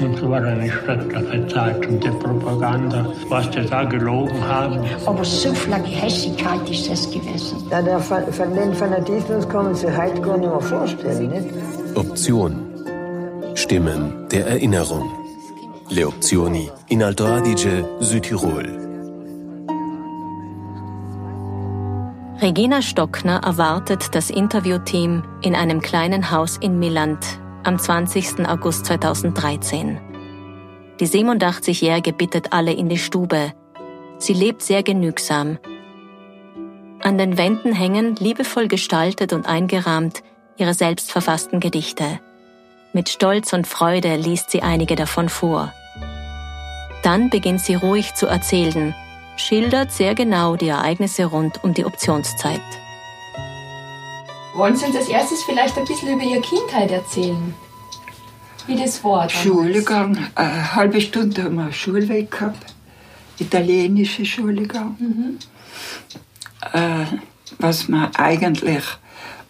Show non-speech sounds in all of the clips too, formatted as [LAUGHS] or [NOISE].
Und so war eine schreckliche Zeit und die Propaganda, was die da gelogen haben. Aber so viel Hässigkeit ist das gewesen. Ja, der, von den Fanatismus kann man sich heute gar nicht mehr vorstellen. Nicht? Option. Stimmen der Erinnerung. Le opzioni in Alto Adige, Südtirol. Regina Stockner erwartet das Interviewteam in einem kleinen Haus in Milland am 20. August 2013. Die 87-Jährige bittet alle in die Stube. Sie lebt sehr genügsam. An den Wänden hängen, liebevoll gestaltet und eingerahmt, ihre selbstverfassten Gedichte. Mit Stolz und Freude liest sie einige davon vor. Dann beginnt sie ruhig zu erzählen, schildert sehr genau die Ereignisse rund um die Optionszeit. Wollen Sie uns als erstes vielleicht ein bisschen über Ihre Kindheit erzählen? Wie das war? Schulgang, eine halbe Stunde haben wir Schulweg gehabt. Italienische Schulgang. Mhm. Äh, was man eigentlich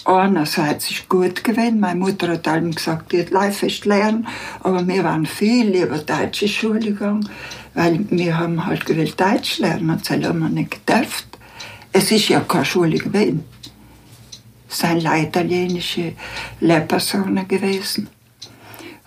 einerseits ist gut gewesen. Meine Mutter hat allem gesagt, die hat Leifest lernen, aber wir waren viel lieber deutsche Schule gegangen, weil wir haben halt gewählt Deutsch lernen das haben wir nicht gedurft. Es ist ja keine Schule gewesen. Es sind italienische Lehrpersonen gewesen.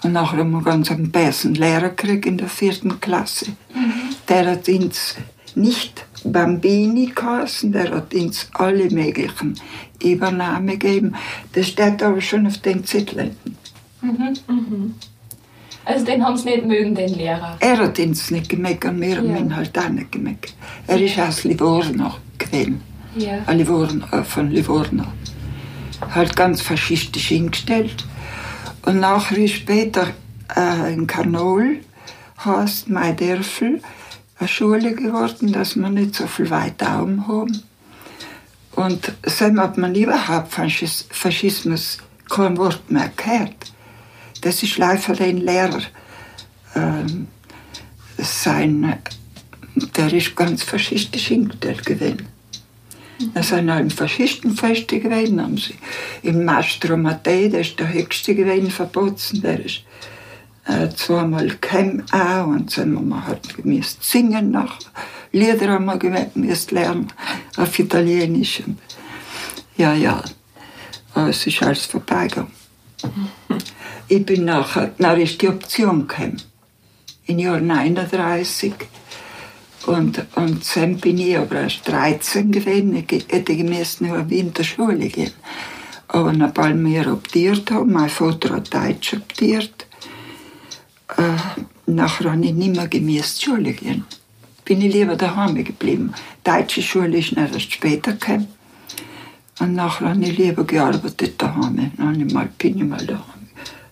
Und nachher haben wir ganz einen besten Lehrer gekriegt in der vierten Klasse. Mhm. Der hat uns nicht Bambini geheißen, der hat uns alle möglichen Übernahmen gegeben. Das steht aber schon auf den Zetteln. Mhm, mhm. Also den haben sie nicht mögen, den Lehrer? Er hat uns nicht gemerkt und wir haben ihn halt auch nicht gemerkt. Er ist aus Livorno gewesen. Ja. Livorno, äh, von Livorno. Halt ganz faschistisch hingestellt. Und nachher ist später äh, in Kanol, heißt Maidörfel, eine Schule geworden, dass wir nicht so viel weiter haben. Und seitdem hat man überhaupt Faschismus kein Wort mehr gehört. Das ist leider den Lehrer. Ähm, sein, der ist ganz faschistisch hingestellt gewesen. Da sind auch im Faschistenfeste gewesen, haben sie im Mastro Mattei, der ist der höchste gewesen, verboten, der ist äh, zweimal geheim auch und dann haben wir halt gemisst singen nach Lieder haben wir gemisst lernen auf Italienisch. Und ja, ja, aber es ist alles vorbeigegangen. Ich bin nachher, dann ist die Option gekommen, im Jahr 39 und, und dann bin ich aber erst 13 gewesen. Ich hätte gemäß nur in der Schule gehen. Aber nachdem wir optiert haben, mein Vater hat Deutsch optiert, äh, nachher habe ich nicht mehr gemäß Schule gehen. Bin ich lieber daheim geblieben. Deutsche Schule ist nicht erst später gekommen. Und nachher habe ich lieber gearbeitet daheim. Dann bin ich mal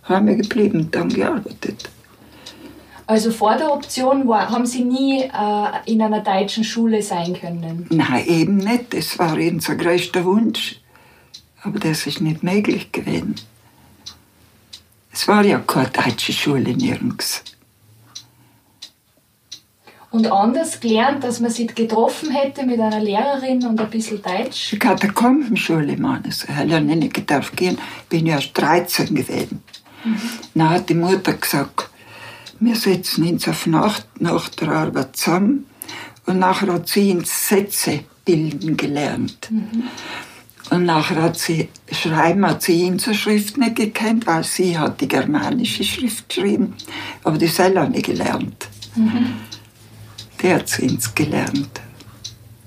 daheim geblieben und dann gearbeitet. Also vor der Option war, haben Sie nie äh, in einer deutschen Schule sein können? Nein, eben nicht. Das war unser größter Wunsch. Aber das ist nicht möglich gewesen. Es war ja keine deutsche Schule nirgends. Und anders gelernt, dass man sich getroffen hätte mit einer Lehrerin und ein bisschen Deutsch? Die Katakombenschule, meines. Ich habe nicht gedacht gehen, bin ja erst 13 gewesen. Mhm. Dann hat die Mutter gesagt, wir setzen uns auf Nacht nach der Arbeit zusammen und nachher hat sie uns Sätze bilden gelernt. Mhm. Und nachher hat sie schreiben, hat sie unsere Schrift nicht gekannt, weil sie hat die germanische Schrift geschrieben, aber die selber nicht gelernt. Mhm. Die hat sie uns gelernt.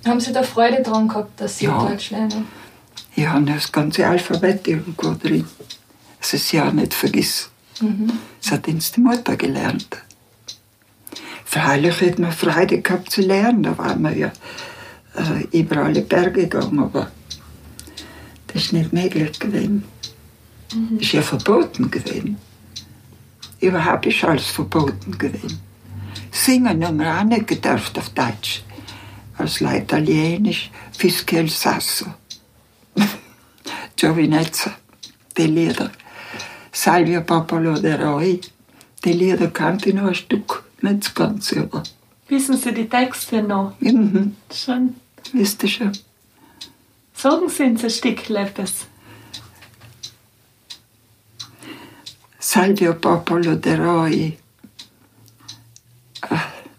Haben Sie da Freude dran gehabt, dass Sie ja. Deutsch lernen? Ich habe das ganze Alphabet irgendwo drin, dass ich es ja nicht vergiss. Mhm. Das hat uns die Mutter gelernt. Freilich hätte man Freude gehabt zu lernen, da waren wir ja äh, über alle Berge gegangen, aber das ist nicht möglich gewesen. Mhm. Das ist ja verboten gewesen. Überhaupt ist alles verboten gewesen. Singen haben wir auch nicht gedurft auf Deutsch. Als Italienisch, Fiscal Sasso, [LAUGHS] Giovinezza, die Lieder. Salvia Popolo de Roy. Die Lieder kannte ich noch ein Stück, nicht das Ganze, aber. Wissen Sie die Texte noch? Mhm. Schon. Wisst ihr schon. Sagen Sie uns ein Stück etwas. Salvio Popolo de Roi,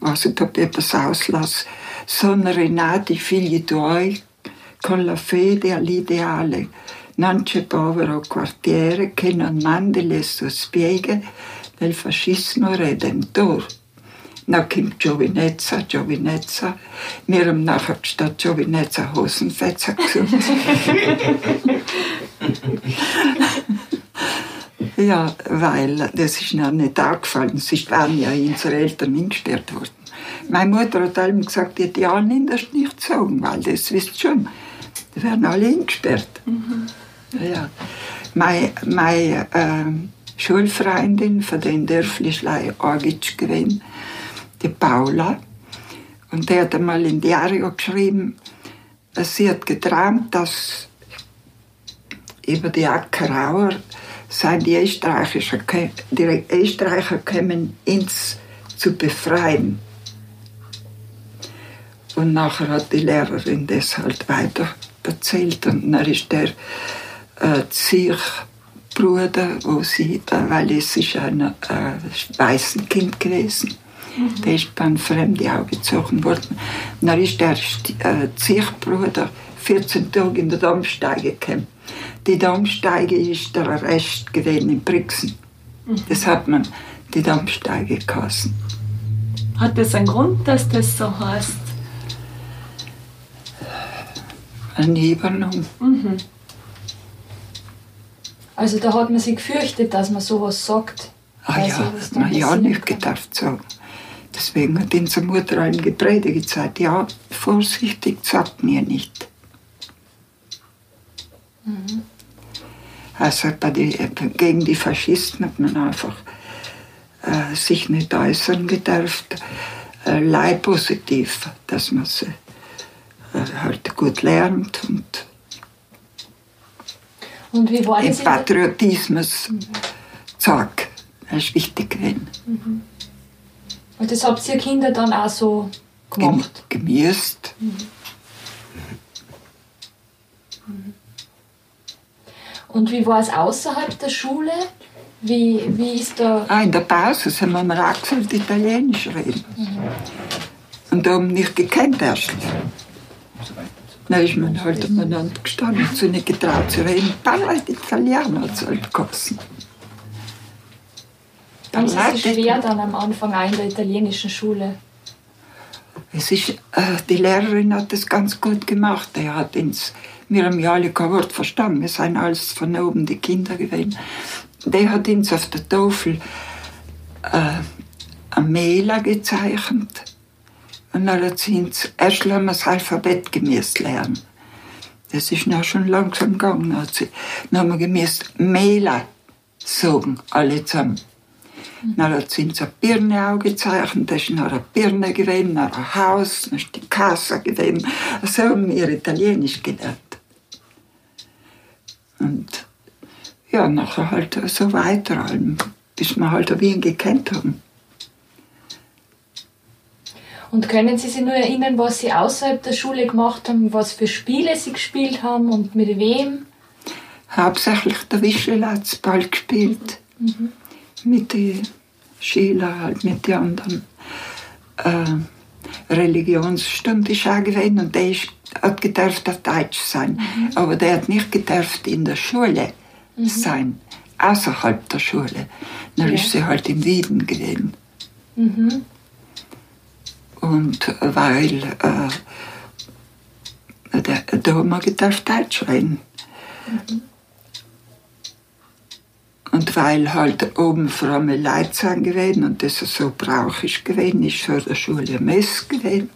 was ich dort etwas auslasse, sono rinati figli tuoi con la fede all'ideale. Non c'è povero quartiere che non mandi le sue spieghe del fascismo redentore. Na kommt Giovinezza, Giovinezza. Wir haben nachher statt Giovinezza Hosenfetzer gesucht. [LAUGHS] ja, weil das ist noch nicht aufgefallen. Sie waren ja unsere Eltern eingesperrt worden. Meine Mutter hat allem gesagt, die ja nicht nicht sagen, weil das wisst schon. Die werden alle eingesperrt. Mhm. Ja. Meine, meine äh, Schulfreundin von den Dörflischlei Agitsch gewesen, die Paula, und die hat einmal in Diario geschrieben, sie hat geträumt, dass über die Ackerauer seien die Österreicher, die Österreicher kämen, ins zu befreien. Und nachher hat die Lehrerin das halt weiter erzählt. Und dann ist der äh, Ziehbruder, wo sie, äh, weil es ist ein äh, weißes Kind gewesen, mhm. der ist beim Fremde auch gezogen worden. Und dann ist der äh, Ziehbruder 14 Tage in der Dammsteige gekommen. Die Dammsteige ist der Arrest gewesen in Brixen. Mhm. Das hat man die Dammsteige geheißen. Hat das einen Grund, dass das so heißt? eine Übernahme. Mhm. Also da hat man sich gefürchtet, dass man sowas sagt. Ah ja, man ja nicht gedacht sagen. Deswegen hat unsere Mutter einem gepredigt gesagt, ja, vorsichtig, sagt mir nicht. Mhm. Also bei die, gegen die Faschisten hat man einfach äh, sich nicht äußern gedurft, äh, leihpositiv, dass man sie halt gut lernt und, und wie war das Patriotismus mhm. zeigt. Das ist wichtig gewesen. Mhm. Und das habt ihr Kinder dann auch so gemacht? Gemüst. Mhm. mhm. Und wie war es außerhalb der Schule? Wie, wie ist da... Ah, in der Pause haben wir mal auch Italienisch reden. Mhm. Und da haben wir nicht gekannt erst. Da ist man halt umeinander gestanden, so nicht getraut zu reden. Parla Italiano hat es halt. Dann ist es schwer dann am Anfang auch in der italienischen Schule? Es ist, äh, die Lehrerin hat das ganz gut gemacht. Er hat ins, wir haben ja alle kein Wort verstanden. Wir sind alles von oben die Kinder gewesen. Der hat uns auf der Tafel äh, ein Mähler gezeichnet und dann sind sie erst das Alphabet gemäß lernen. Das ist noch schon langsam gegangen. Dann haben wir gemäß Mela sagen, alle zusammen. Mhm. Dann sind sie eine Birne auch gezeichnet, da ist noch eine Birne gewesen, noch ein Haus, dann ist die Casa gewesen. So haben wir Italienisch gelernt. Und ja, nachher halt so weiter, bis wir halt Wien gekannt haben. Und können Sie sich nur erinnern, was Sie außerhalb der Schule gemacht haben, was für Spiele Sie gespielt haben und mit wem? Hauptsächlich der Wischelatzball gespielt. Mhm. Mit den Schülern, halt mit den anderen. Äh, Religionsstunde ist auch gewesen und der ist, hat gedurft auf Deutsch sein. Mhm. Aber der hat nicht gedurft in der Schule mhm. sein, außerhalb der Schule. Dann ja. ist sie halt in Wien gewesen. Mhm. Und weil äh, da, da haben wir gedacht, Deutsch reden. Mhm. Und weil halt oben fromme Leute sind gewesen und das so brauchig gewesen ist, für die Schule Mess gewesen,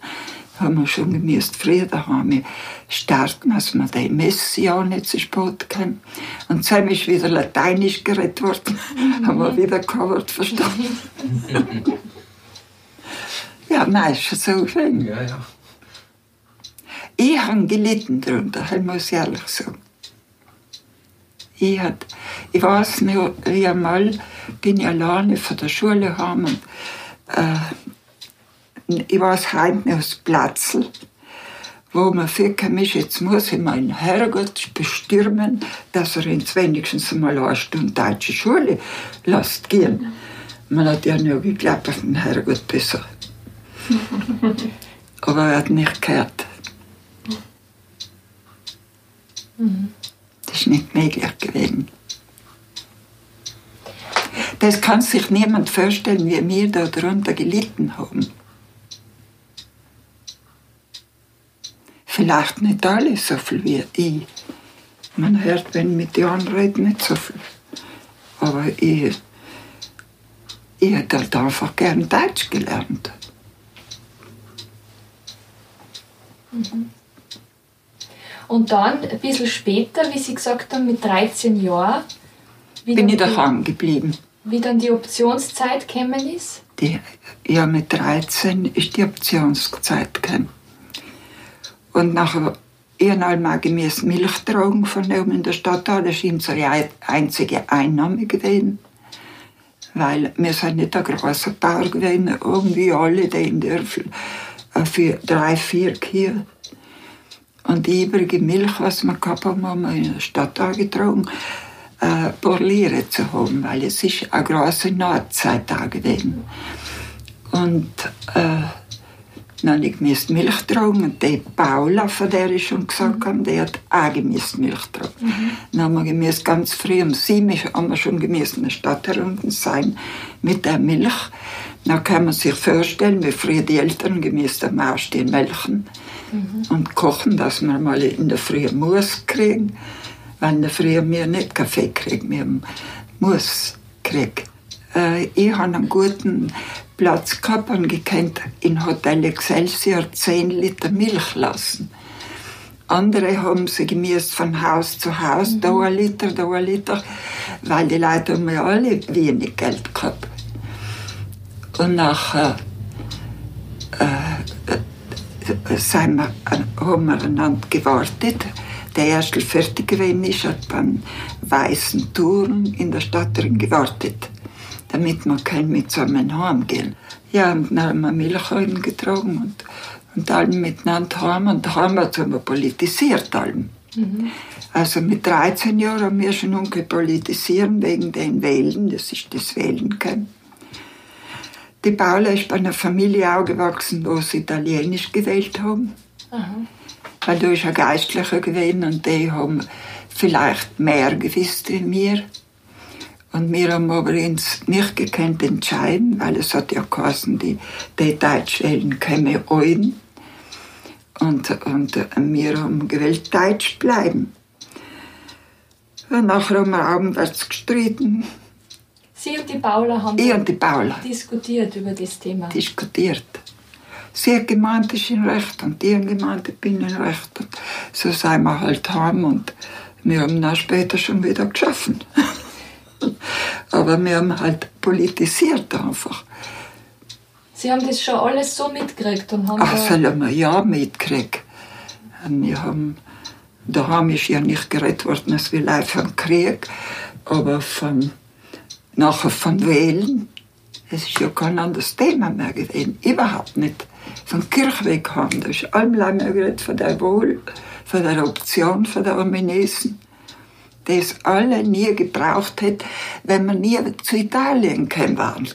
haben wir schon gemisst. Früher da haben wir starten, als wir die Messe ja nicht zu spät kamen. Und dann ist wieder Lateinisch geredet worden, mhm. [LAUGHS] haben wir wieder kein Wort verstanden. [LAUGHS] Ja, ist so schön. Ja, ja. Ich habe gelitten darunter, ich muss ehrlich sagen. Ich, hat, ich weiß noch, wie einmal bin ich alleine von der Schule heim und äh, ich weiß heim aus Platzl wo man für mich jetzt muss ich meinen Herrgott bestürmen, dass er uns wenigstens mal eine Stunde deutsche Schule lässt gehen. Man hat ja nur geglaubt, auf den Herrgott besser. Aber er hat nicht gehört. Das ist nicht möglich gewesen. Das kann sich niemand vorstellen, wie wir da darunter gelitten haben. Vielleicht nicht alle so viel wie ich. Man hört, wenn mit den anderen reden, nicht so viel. Aber ich, ich hätte halt einfach gern Deutsch gelernt. Mhm. Und dann, ein bisschen später, wie Sie gesagt haben, mit 13 Jahren, bin ich daheim geblieben. Wie dann die Optionszeit gekommen ist? Die, ja, mit 13 ist die Optionszeit gekommen. Und nachher einmal gemäß Milchtragen vernommen in der Stadt. Das ist die einzige Einnahme gewesen. Weil wir sind nicht ein großer Bauer gewesen, irgendwie alle die in Dörfel äh, für drei, vier Kühe. Und die übrige Milch, was wir gehabt haben, haben in der Stadt angetragen äh, Borliere zu haben, weil es ist eine große Nordzeit da gewesen. Und äh, dann ich müsste Milch tragen und die Paula, von der ich schon gesagt habe, die hat auch gemisst Milch tragen. Mhm. Dann haben wir gemisst, ganz früh um sieben haben wir schon gemisst in der Stadt herum sein mit der Milch. Dann kann man sich vorstellen, wie früher die Eltern gemisst am Aufstehen melken mhm. und kochen, dass wir mal in der Früh Mus kriegen wenn der früher wir nicht Kaffee kriegen, wir muss kriegen. Äh, ich habe einen guten Platz gehabt und gekannt in Hotel Excelsior 10 Liter Milch lassen. Andere haben sie gemisst von Haus zu Haus, mhm. da ein Liter, da ein Liter, weil die Leute haben ja alle wenig Geld gehabt. Und nachher äh, äh, sind wir, haben wir einander gewartet der erste fertig gewesen ist, hat beim weißen Turm in der Stadt drin gewartet, damit man kein mit zusammen heimgehen. Ja, und dann haben wir Milch getragen und, und alle miteinander heim und heim haben wir politisiert allem. Mhm. Also mit 13 Jahren haben wir schon politisieren wegen den Wählen, das ist das Wählen kein. Die Paula ist bei einer Familie aufgewachsen, wo sie Italienisch gewählt haben. Aha weil du bist ein Geistlicher gewesen und die haben vielleicht mehr gewusst wie wir. Und wir haben aber uns nicht gekannt entscheiden, weil es hat ja geheißen, die, die Deutschwellen kämen ein. Und, und wir haben gewählt, Deutsch bleiben. Und nachher haben wir abends gestritten. Sie und die Paula haben ich und die Paula. diskutiert über das Thema. Diskutiert. Sie hat gemeint, ich bin recht und die haben gemeint, ich bin in recht. Und so sind wir halt heim und wir haben dann später schon wieder geschaffen. [LAUGHS] [LAUGHS] Aber wir haben halt politisiert einfach. Sie haben das schon alles so mitgekriegt und haben Ach, das haben wir ja mitgekriegt. Wir haben, daheim ist ja nicht geredet worden, es will live vom Krieg, aber von, nachher von Wählen. Es ist ja kein anderes Thema mehr gewesen, überhaupt nicht vom Kirchweg haben. Da ist allem geredet von der Wohl, von der Option, von der Ominesen, es alle nie gebraucht hat, wenn man nie zu Italien gekommen waren.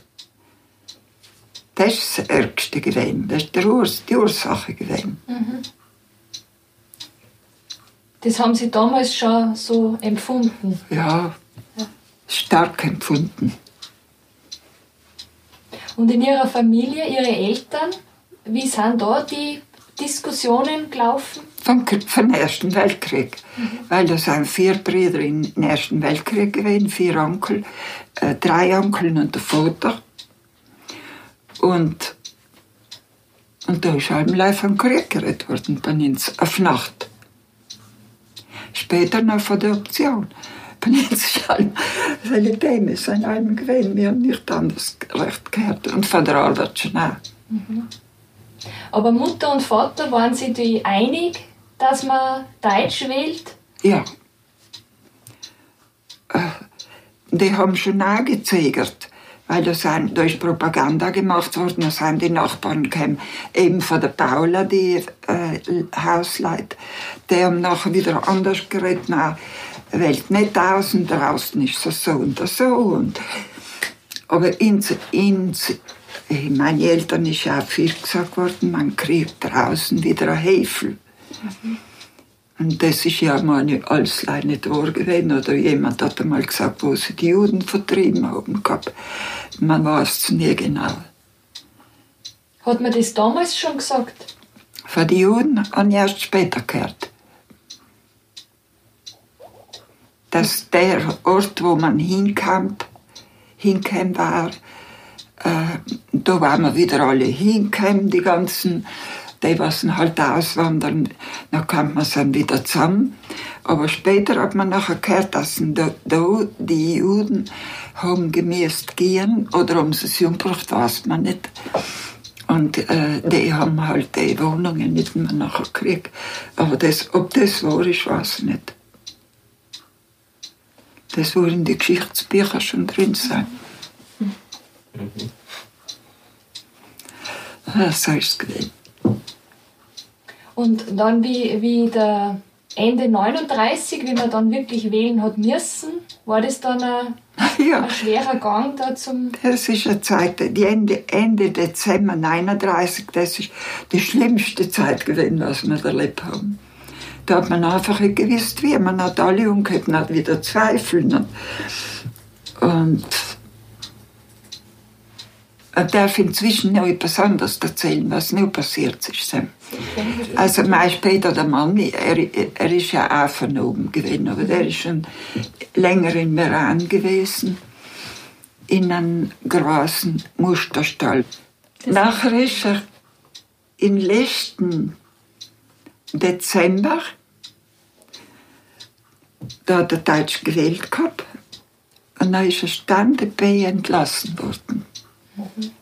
Das ist das Ärgste gewesen. Das ist Urs die Ursache gewesen. Mhm. Das haben Sie damals schon so empfunden? Ja, ja. stark empfunden. Und in Ihrer Familie, Ihre Eltern, wie sind da die Diskussionen gelaufen? Vom, vom Ersten Weltkrieg. Mhm. Weil da sind vier Brüder im Ersten Weltkrieg gewesen, vier Onkel, äh, drei Onkel und der Vater. Und, und da ist allem vom Krieg geredet worden, bei uns auf Nacht. Später noch von der Option. Bei uns ist allem, viele Themen sind allem gewesen, wir haben nicht anders recht gehört. Und von der Arbeit schon auch. Mhm. Aber Mutter und Vater waren sich einig, dass man Deutsch wählt? Ja. Äh, die haben schon angezögert, weil da, sind, da ist Propaganda gemacht worden, da sind die Nachbarn gekommen, eben von der Paula, die äh, Hausleute, die haben nachher wieder anders geredet, na, wählt nicht aus und draußen ist es so und so und aber ins, ins, meine Eltern ist auch viel gesagt worden, man kriegt draußen wieder ein Hefe. Und das ist ja mal alles nicht wahr gewesen. Oder jemand hat einmal gesagt, wo sie die Juden vertrieben haben. Gehabt. Man weiß es nie genau. Hat man das damals schon gesagt? Von den Juden habe ich erst später gehört. Dass der Ort, wo man hinkam, hinkam war, äh, da waren wir wieder alle hingekommen, die ganzen die, was halt auswandern, dann kommt man dann wieder zusammen. Aber später hat man nachher gehört, dass da, da die Juden haben gemäßt gehen oder haben sie es umgebracht, weiß man nicht. Und äh, die haben halt die Wohnungen nicht mehr nachher gekriegt. Aber das, ob das wahr ist, weiß ich nicht. Das wohl in die Geschichtsbücher schon drin sein. Mhm. So ist es gewesen. Und dann, wie, wie der Ende 39, wie man dann wirklich wählen hat müssen, war das dann ein, [LAUGHS] ja. ein schwerer Gang da zum... Das ist eine Zeit, die Ende, Ende Dezember 39, das ist die schlimmste Zeit gewesen, was wir erlebt haben. Da hat man einfach nicht gewusst, wie. Man hat alle umgekehrt, man hat wieder Zweifel. Und ich darf inzwischen noch etwas anderes erzählen, was noch passiert ist. Also mein später der Mann, er, er ist ja auch von oben gewesen, aber der ist schon länger in Meran gewesen, in einem großen Musterstall. Das Nachher ist er im letzten Dezember, da hat er Deutsch gewählt gehabt, und dann ist er standebei entlassen worden.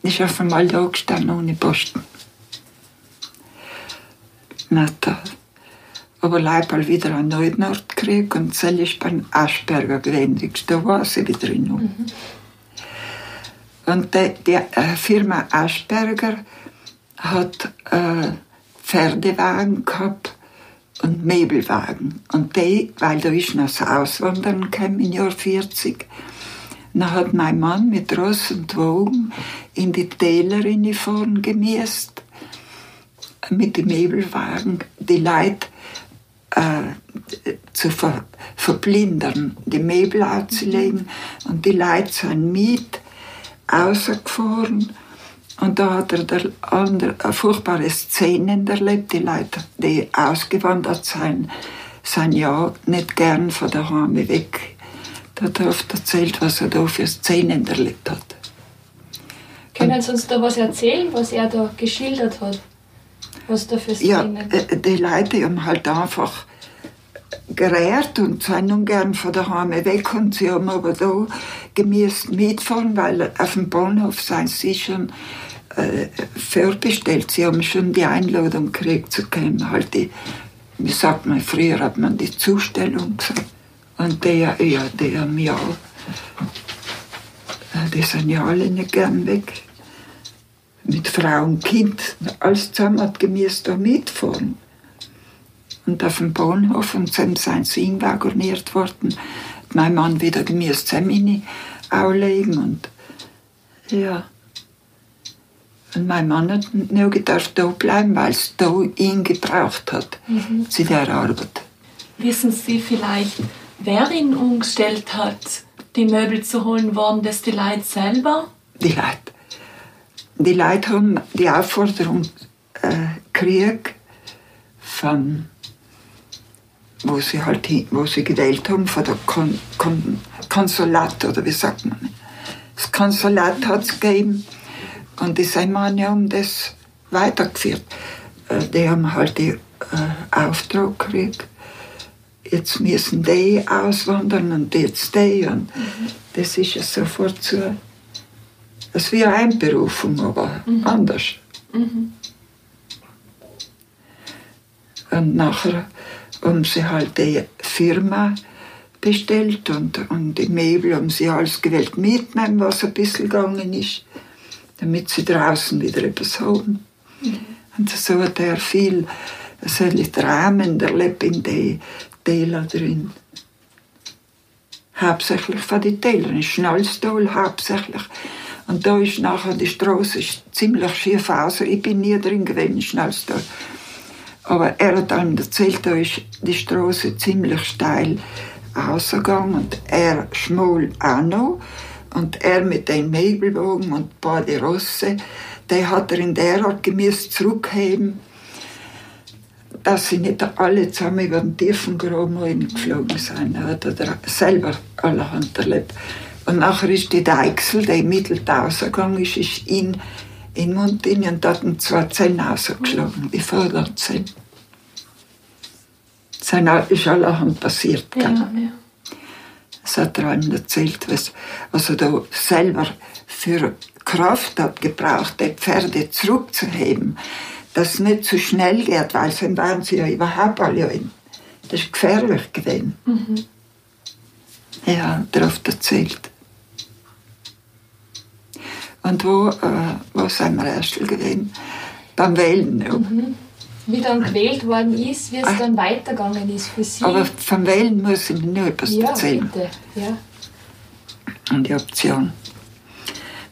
Ich auf einmal da gestanden ohne Posten. Nicht Aber Leibal wieder einen neuen Ort gekriegt und das ist beim Aschberger gewendet. Da war sie wieder drin. Mhm. Und die, die äh, Firma Aschberger hat äh, Pferdewagen gehabt und Möbelwagen. Und die, weil da ist noch das Auswandern kam im Jahr 40, dann hat mein Mann mit Ross und Wogen in die vorn gemäßt, mit dem Möbelwagen die Leute äh, zu ver verblindern, die Möbel auszulegen. Und die Leute sind mit rausgefahren. Und da hat er der andere, eine furchtbare Szene erlebt. Die Leute, die ausgewandert sind, sind ja nicht gern von der Heime weg da hat er oft erzählt, was er da für Szenen erlebt hat. Können Sie uns da was erzählen, was er da geschildert hat? Was da für Szenen? Ja, äh, die Leute haben halt einfach gerät und sind ungern von daheim weg und sie haben aber da gemäß mitfahren, weil auf dem Bahnhof sind sie schon äh, vorbestellt. Sie haben schon die Einladung gekriegt zu kommen. Halt die, wie sagt man, früher hat man die Zustellung gesagt. Und der, ja, der mir auch. Die sind ja alle nicht gern weg. Mit Frau und Kind, alles zusammen hat gemäß da mitfahren. Und auf dem Bahnhof, und dann sind sie hinwagoniert worden, hat mein Mann wieder gemäß Zemini auflegen und ja. Und mein Mann hat nur gedacht, da bleiben, weil es da ihn gebraucht hat, mhm. zu der Arbeit. Wissen Sie vielleicht, wer ihn umgestellt hat, die Möbel zu holen, waren das die Leute selber? Die Leute. Die Leute haben die Aufforderung äh, gekriegt von wo sie halt wo sie gewählt haben, von der Kon Kon Konsulat oder wie sagt man. Das Konsulat hat es gegeben und die Seemänner haben das weitergeführt. Äh, die haben halt den äh, Auftrag gekriegt jetzt müssen die auswandern und jetzt die. Und. Das ist ja sofort so. Das ist wie eine Einberufung, aber mhm. anders. Mhm. Und nachher haben sie halt die Firma bestellt und, und die Möbel haben sie alles gewählt mitnehmen, was ein bisschen gegangen ist, damit sie draußen wieder etwas haben. Mhm. Und so hat er viel solche Dramen erlebt in den Tälern drin. Hauptsächlich von den Tälern, in Schnalstal hauptsächlich. Und da ist nachher die Straße ziemlich schief aus. Ich bin nie drin gewesen in Schnalstal. Aber er hat dann erzählt, da ist die Straße ziemlich steil ausgegangen und er schmol auch noch. Und er mit dem Möbelwagen und ein paar Rosse, der hat er in der Art gemäß zurückheben, dass sie nicht alle zusammen über den tiefen Graben geflogen sind. Er hat er selber allerhand erlebt. Und nachher ist die Deichsel, der im Mittel rausgegangen ist, ist in, in und hat ihn zwei Zähne rausgeschlagen, die Vorderzähne. Das ist allerhand passiert. Ja, ja. Das hat er einem erzählt, was, was er da selber für Kraft hat gebraucht, die Pferde zurückzuheben. Dass es nicht zu schnell geht, weil dann waren sie ja überhaupt alle in. Das ist gefährlich gewesen. Mhm. Ja, oft erzählt. Und wo, äh, wo sind wir erst gewesen? Beim Wählen. Mhm wie dann gewählt worden ist, wie es Ach, dann weitergegangen ist für Sie. Aber vom Wählen muss ich mir nur etwas ja, erzählen. Bitte. Ja. Und die Option.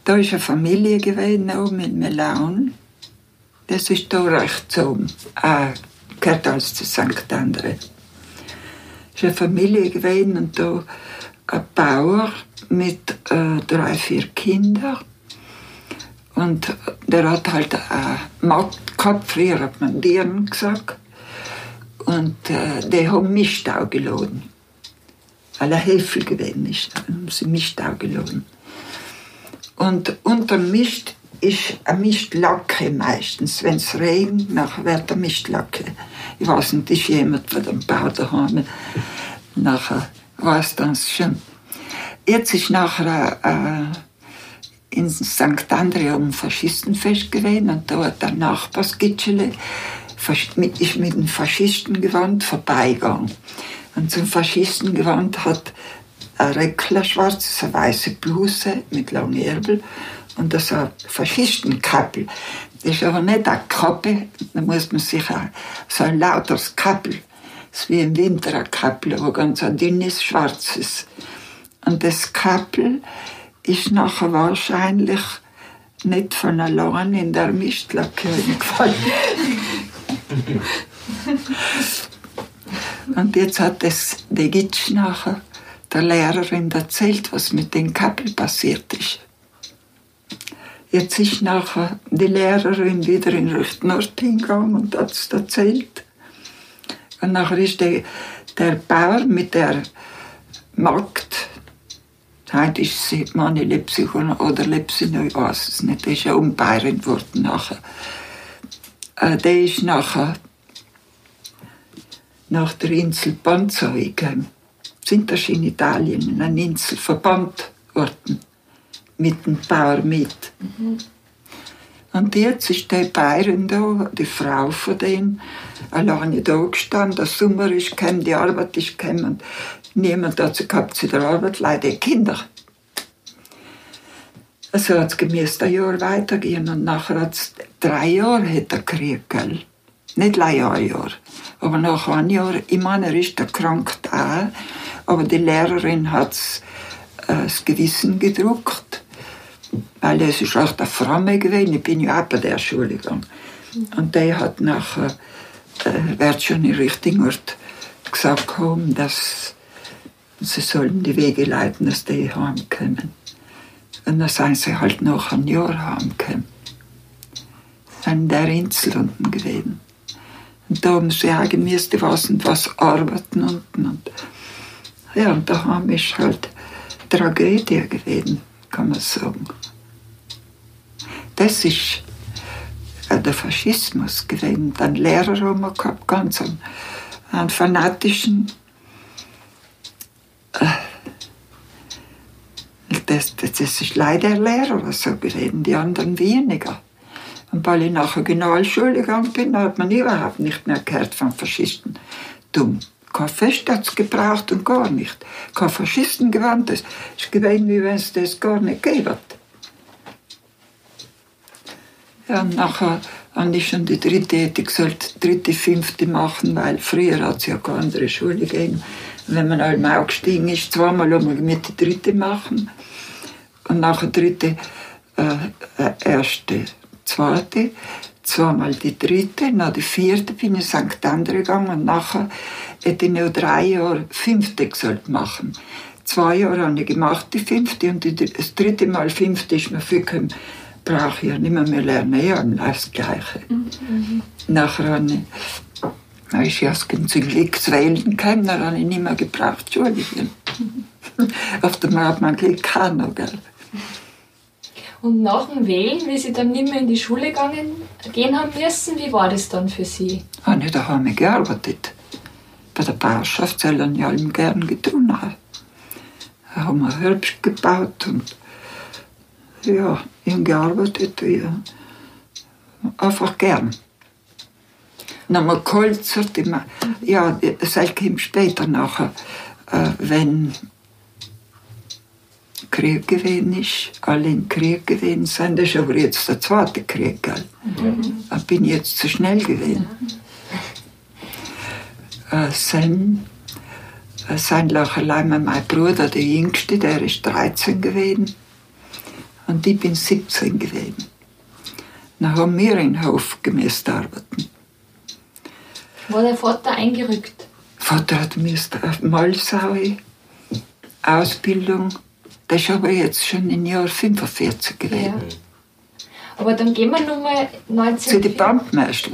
Da ist eine Familie gewesen, oben in Melaun. Das ist da rechts oben. Ah, gehört alles zu St. Andre. Es ist eine Familie gewesen und da ein Bauer mit äh, drei, vier Kindern. Und der hat halt eine Matt gehabt, früher hat man Dieren gesagt. Und äh, die haben Mischtau geladen. Weil er Hefe gewesen ist, haben sie Mischtau geladen. Und unter Mist ist eine Mistlacke meistens. Wenn es regnet, nachher wird eine Mistlacke. Ich weiß nicht, ist jemand von dem Bau daheim. Nachher weiß das schon. Jetzt ist nachher äh, in St. Andrea ein Faschistenfest gewesen und da hat der Nachbarskitschele ist mit einem Faschistengewand vorbeigegangen. Und zum Faschistengewand hat ein Reckler schwarz, eine weiße Bluse mit langen Ärmel und das ein Faschistenkappel. Das ist aber nicht eine Kappe, da muss man sich auch, so ein lauteres Kappel. Das ist wie im Winter ein Kappel, aber ganz ein dünnes, schwarzes. Und das Kappel ist nachher wahrscheinlich nicht von allein in der Mistlacke gefallen. [LAUGHS] Und jetzt hat es der Gitsch nachher der Lehrerin erzählt, was mit dem Kappel passiert ist. Jetzt ist nachher die Lehrerin wieder in Richtung Nord hingegangen und hat es erzählt. Und nachher ist der, der Bauer mit der Magd Heute ist sie meine Leipziger oder Leipziger, ich weiß es nicht. Der ist ja umbayern worden nachher. Äh, der ist nachher nach der Insel Panzo gegangen. Sind das in Italien, in einer Insel verbannt worden. Mit dem Bauer mit. Mhm. Und jetzt ist der Bayern da, die Frau von dem, alleine da gestanden. Der Sommer ist gekommen, die Arbeit ist gekommen. Niemand hat sie gehabt zu der Arbeit, leider Kinder. Also hat es gemäß ein Jahr weitergehen und nachher hat es drei Jahre hat er gekriegt, gell? Nicht ein Jahr, aber nach einem Jahr, ich meine, er ist erkrankt auch, aber die Lehrerin hat äh, das Gewissen gedruckt, weil es ist auch der Fromme gewesen, ich bin ja auch bei der Schule gegangen. Und der hat nachher, äh, wird schon in richtigen Ort gesagt haben, dass sie sollen die Wege leiten, dass die heimkommen. Und dann sind sie halt noch ein Jahr heimgekommen. An der Insel unten gewesen. Und da haben sie auch müssen was und was arbeiten unten. Und, ja, und daheim ist halt Tragödie gewesen, kann man sagen. Das ist der Faschismus gewesen. Dann Lehrer haben wir gehabt, ganz einen, einen fanatischen das, das, das ist leider der Lehrer so gewesen, die anderen weniger. Und weil ich nach der Generalschule gegangen bin, hat man überhaupt nicht mehr gehört von Faschisten. Dumm, Kein Fest hat es gebraucht und gar nicht. Kein Faschistengewand. Es ist gewesen, wie wenn es das gar nicht hat. Ja, nachher habe ich schon die dritte, hätte sollte dritte, fünfte machen, weil früher hat es ja keine andere Schule gegeben. Wenn man einmal aufgestiegen ist, zweimal einmal mit der dritte machen. Und nachher dritte, äh, äh erste, zweite, zweimal die dritte, nach die vierte bin ich St. Andre gegangen und nachher hätte ich noch drei Jahre fünfte gesagt machen. Zwei Jahre habe ich gemacht, die fünfte, und das dritte Mal fünfte ist mir viel gekommen, brauche ich ja nicht mehr, mehr lernen, ja, das Gleiche. Mhm. Nachher habe ich, dann ist ja zum wählen gekommen, dann habe ich nicht mehr gebraucht, Entschuldigung. Mhm. [LAUGHS] Auf dem hat man Glück kann, gell. Und nach dem Wählen, wie Sie dann nicht mehr in die Schule gegangen, gehen haben müssen, wie war das dann für Sie? Ah, nicht, da haben wir gearbeitet. Bei der Bauschaft sollen ja allem gern getan haben. Da haben wir Herbst gebaut und ja, ich gearbeitet. Ja. Einfach gern. Dann haben wir geholzert. Ja, das kommt später nachher, äh, wenn Krieg gewesen ist, alle im Krieg gewesen sind. Das ist aber jetzt der zweite Krieg, gell? Mhm. Ich bin jetzt zu schnell gewesen. Ja. Äh, sein, äh, sein allein mein Bruder, der Jüngste, der ist 13 gewesen. Und ich bin 17 gewesen. Dann haben wir in Hof gemäßt arbeiten. War der Vater eingerückt? Vater hat mir Malsau, Ausbildung das ist aber jetzt schon im Jahr 45 gewesen. Ja. Aber dann gehen wir nochmal 19... Zu den Bandmeister.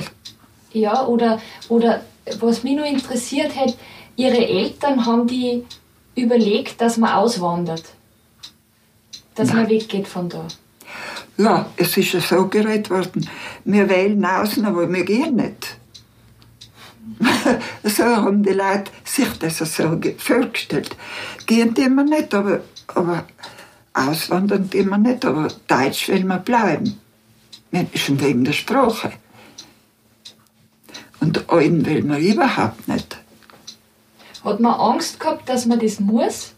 Ja, oder, oder was mich nur interessiert hat, Ihre Eltern haben die überlegt, dass man auswandert. Dass Nein. man weggeht von da. Ja, es ist ja so geredet worden. Wir wählen außen, aber wir gehen nicht. [LAUGHS] so haben die Leute sich das so vorgestellt. Gehen immer nicht, aber aber auswandern immer nicht, aber Deutsch will man bleiben. Schon wegen der Sprache. Und einen will man überhaupt nicht. Hat man Angst gehabt, dass man das muss?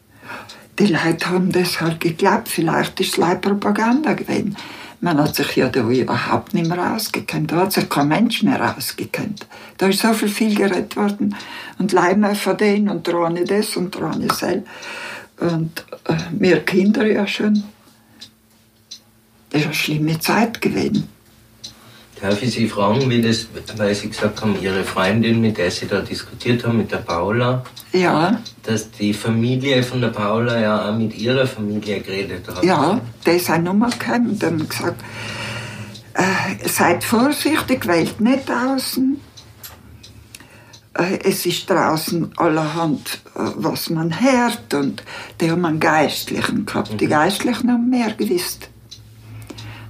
Die Leute haben das halt geglaubt. Vielleicht ist es Leitpropaganda gewesen. Man hat sich ja da überhaupt nicht mehr ausgekannt. Da hat sich kein Mensch mehr ausgekannt. Da ist so viel, viel geredet worden. Und Leimer von denen und Drohne das und Drohne sel. Und äh, mehr Kinder ja schon. Das war eine schlimme Zeit gewesen. Darf ich Sie fragen, wie das, weil Sie gesagt haben, Ihre Freundin, mit der Sie da diskutiert haben, mit der Paula, ja. dass die Familie von der Paula ja auch mit ihrer Familie geredet hat? Ja, der ist auch nochmal gekommen und haben gesagt, äh, seid vorsichtig, wählt nicht außen. Äh, es ist draußen allerhand, äh, was man hört und die haben einen Geistlichen gehabt. Die mhm. Geistlichen haben mehr gewusst.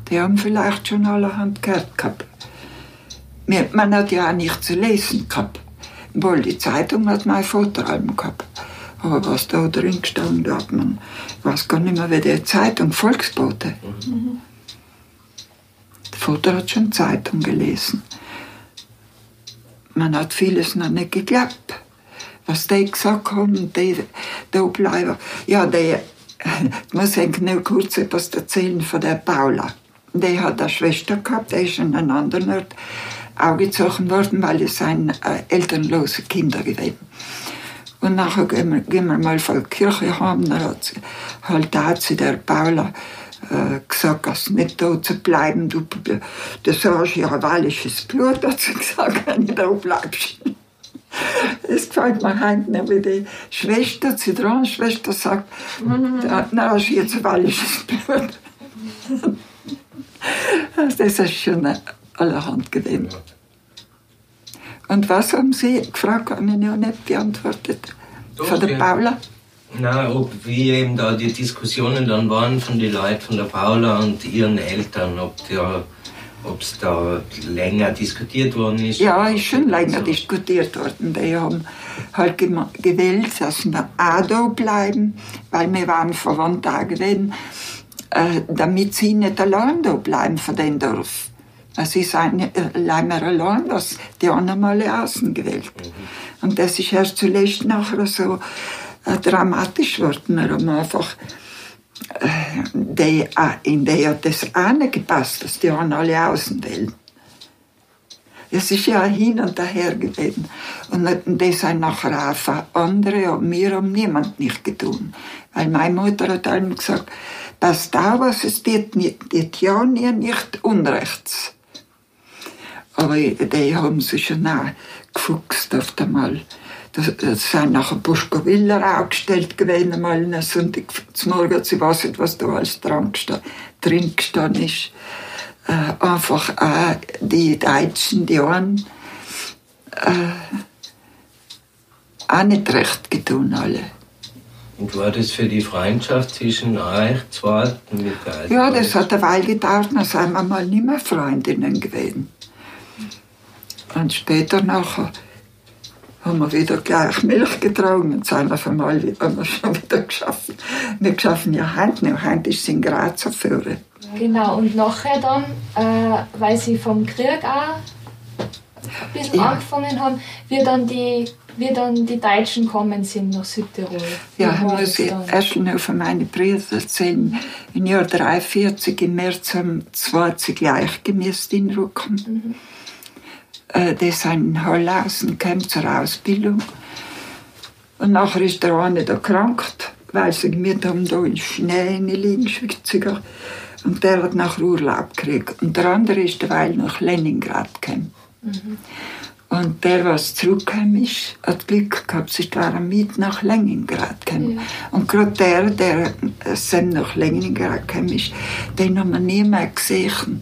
Die haben vielleicht schon allerhand gehört gehabt. Man hat ja auch nicht zu lesen gehabt. Wohl, die Zeitung hat mein Fotoalbum gehabt. Aber was da drin gestanden hat, man weiß gar nicht mehr, wie die Zeitung, Volksbote. Mhm. Der Vater hat schon Zeitung gelesen man hat vieles noch nicht geglaubt. Was die gesagt haben, die da bleiben. Ja, die, [LAUGHS] ich muss eigentlich nur kurz etwas erzählen von der Paula. Die hat eine Schwester gehabt, die ist in einem anderen Ort aufgezogen worden, weil es ein äh, elternlose Kinder gewesen. Und nachher gehen wir, gehen wir mal von der Kirche heim, dann hat sie halt da zu der Paula äh, gesagt, dass nicht da zu bleiben. Du, du sagst ja wallisches Blut, hat sie gesagt, wenn du da bleibst. Es gefällt mir heute wie die Schwester, die Zitronenschwester sagt, mhm. na, hast du jetzt wallisches Blut. Das ist schon allerhand gewesen. Und was haben Sie gefragt, habe ich noch nicht beantwortet? Von der Paula? Na, ob wie eben da die Diskussionen dann waren von den Leuten, von der Paula und ihren Eltern, ob der ob es da länger diskutiert worden ist? Ja, ist schon länger so. diskutiert worden. Die haben halt gewählt, dass wir auch da bleiben, weil wir waren verwandt gewesen, äh, damit sie nicht allein da bleiben von dem Dorf. Es ist ein, allein allein, dass die anderen mal außen gewählt. Mhm. Und das ist erst zuletzt nachher so äh, dramatisch geworden. Er hat einfach äh, die, äh, in der hat das gepasst, dass die haben alle Außenwelt. Es ist ja hin und her gewesen. Und das haben nachher auch andere, und wir haben niemand nicht getan. Weil meine Mutter hat einmal gesagt, dass da was es wird, wird ja nie nicht unrechts. Aber die haben sich schon auch gefuchst auf einmal. Das, das sind nachher Buschkowiller aufgestellt gewesen, einmal am Sonntag zum Morgen. Weiß nicht, was da alles dran, drin gestanden ist. Äh, einfach auch die Deutschen, die haben äh, auch nicht recht getan, alle. Und war das für die Freundschaft zwischen euch zwei? Ja, das hat eine Weile gedauert, dann sind wir mal nicht mehr Freundinnen gewesen. Und später nachher haben wir wieder gleich Milch getragen und sind auf einmal haben wir schon wieder geschaffen. Wir geschaffen ja Hand nicht, Hand ist in Graz führen. Genau, und nachher dann, äh, weil sie vom Krieg auch bisschen ja. angefangen haben, wie dann die wie dann die Deutschen kommen sind nach Südtirol. Ja, ich muss ich erst noch von meinen Brüdern erzählen. Im Jahr 1943, im März, haben zwei gleich gemisst in Rücken. Mhm. Äh, die sind in Hollhausen gekommen zur Ausbildung. Und nachher ist der eine erkrankt, weil sie mit haben da in Schnee liegen. Und der hat nach Urlaub gekriegt. Und der andere ist derweil nach Leningrad gekommen. Mhm. Und der, was zurückgekommen ist, hat Glück gehabt, sie waren mit nach Leningrad gekommen. Ja. Und gerade der, der äh, nach Leningrad gekommen ist, den haben wir nie mehr gesehen.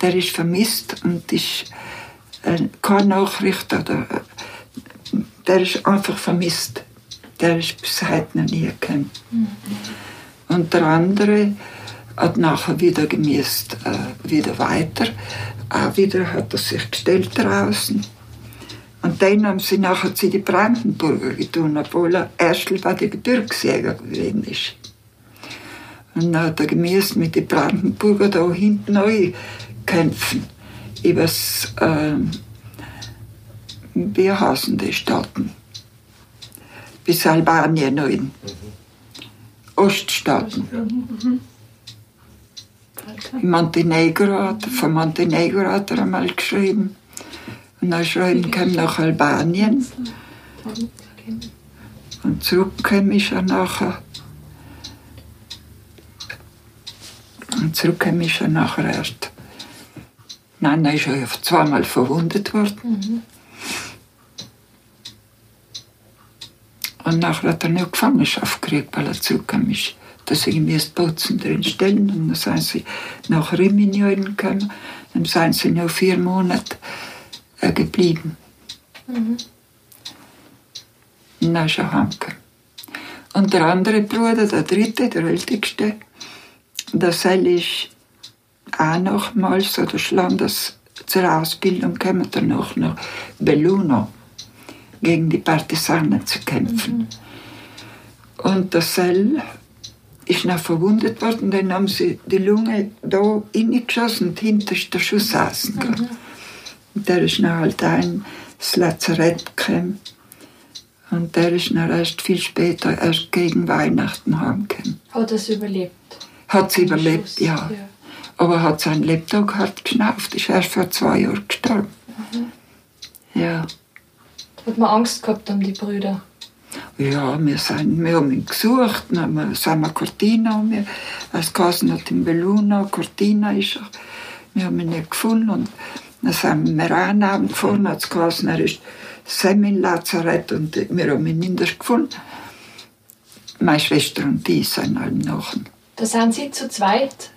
Der ist vermisst und ist äh, keine Nachricht oder äh, der ist einfach vermisst. Der ist bis heute noch nie gekommen. Mhm. Und der andere hat nachher wieder gemisst, äh, wieder weiter. Auch wieder hat er sich gestellt draußen und dann haben sie nachher zu den Brandenburger getan, obwohl er erst bei den Gebirgsjäger gewesen ist. Und dann hat er gemäß mit den Brandenburger da hinten neu kämpfen. Übers, äh, heißen die Staaten? Bis Albanien noch in. Oststaaten. Mhm. Montenegro von Montenegro hat er einmal geschrieben. Und dann schreiben kam nach Albanien. Und zurück kam ich dann nachher. Und zurück kam ich dann nachher erst. Nein, er ist ja zweimal verwundet worden. Mhm. Und nachher hat er eine Gefangenschaft gekriegt, weil er zurückkam. Ist. Da sind wir das Bozen drin stellen und dann sind sie nach Rimini gekommen. Dann sind sie noch vier Monate äh, geblieben. Mhm. In Naschahamke. Und der andere Bruder, der dritte, der älteste, der soll ich auch nochmals oder Schlanders zur Ausbildung gekommen, danach nach Belluno gegen die Partisanen zu kämpfen. Mhm. Und der Sell ist noch verwundet worden, dann haben sie die Lunge da reingeschossen und hinter ist der Schuss saßen. Mhm. Und der ist dann halt ein ins Lazarett gekommen. Und der ist dann erst viel später, erst gegen Weihnachten heimgekommen. Hat er es überlebt? Hat es überlebt, ja. ja. Aber hat sein Lebtag hart geschnauft, ist erst vor zwei Jahren gestorben. Mhm. Ja. Hat man Angst gehabt um die Brüder? Ja, wir, sind, wir haben ihn gesucht, dann sind wir Cortina, wir, als Kassen hat in Belluna, Cortina ist er. Wir haben ihn nicht gefunden und dann sind wir angenommen gefahren, hat es geheißen, er ist Semi-Lazarett und wir haben ihn nicht gefunden. Meine Schwester und die sind alle nachher. Da sind Sie zu zweit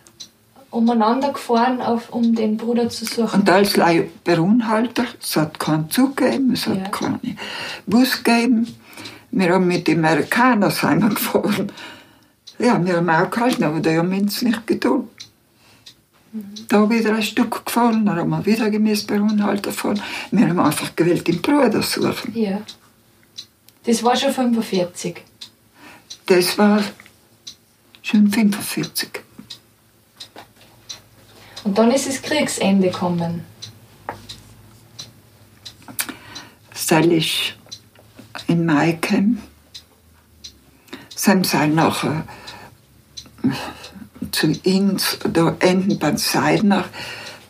umeinander gefahren, auf, um den Bruder zu suchen? Und als Berunhalter, es hat keinen Zug gegeben, es hat ja. keinen Bus gegeben. Wir haben mit den Amerikanern gefahren. Ja, wir haben auch gehalten, aber die haben uns nicht getan. Da wieder ein Stück gefallen, dann haben wir wieder gemäß bei Unhalter fahren. Wir haben einfach gewählt, den Bruder suchen. Ja. Das war schon 45? Das war schon 45. Und dann ist das Kriegsende gekommen. Ist in Mai kam. Sind sie nachher zu uns, da enden beim Seidner,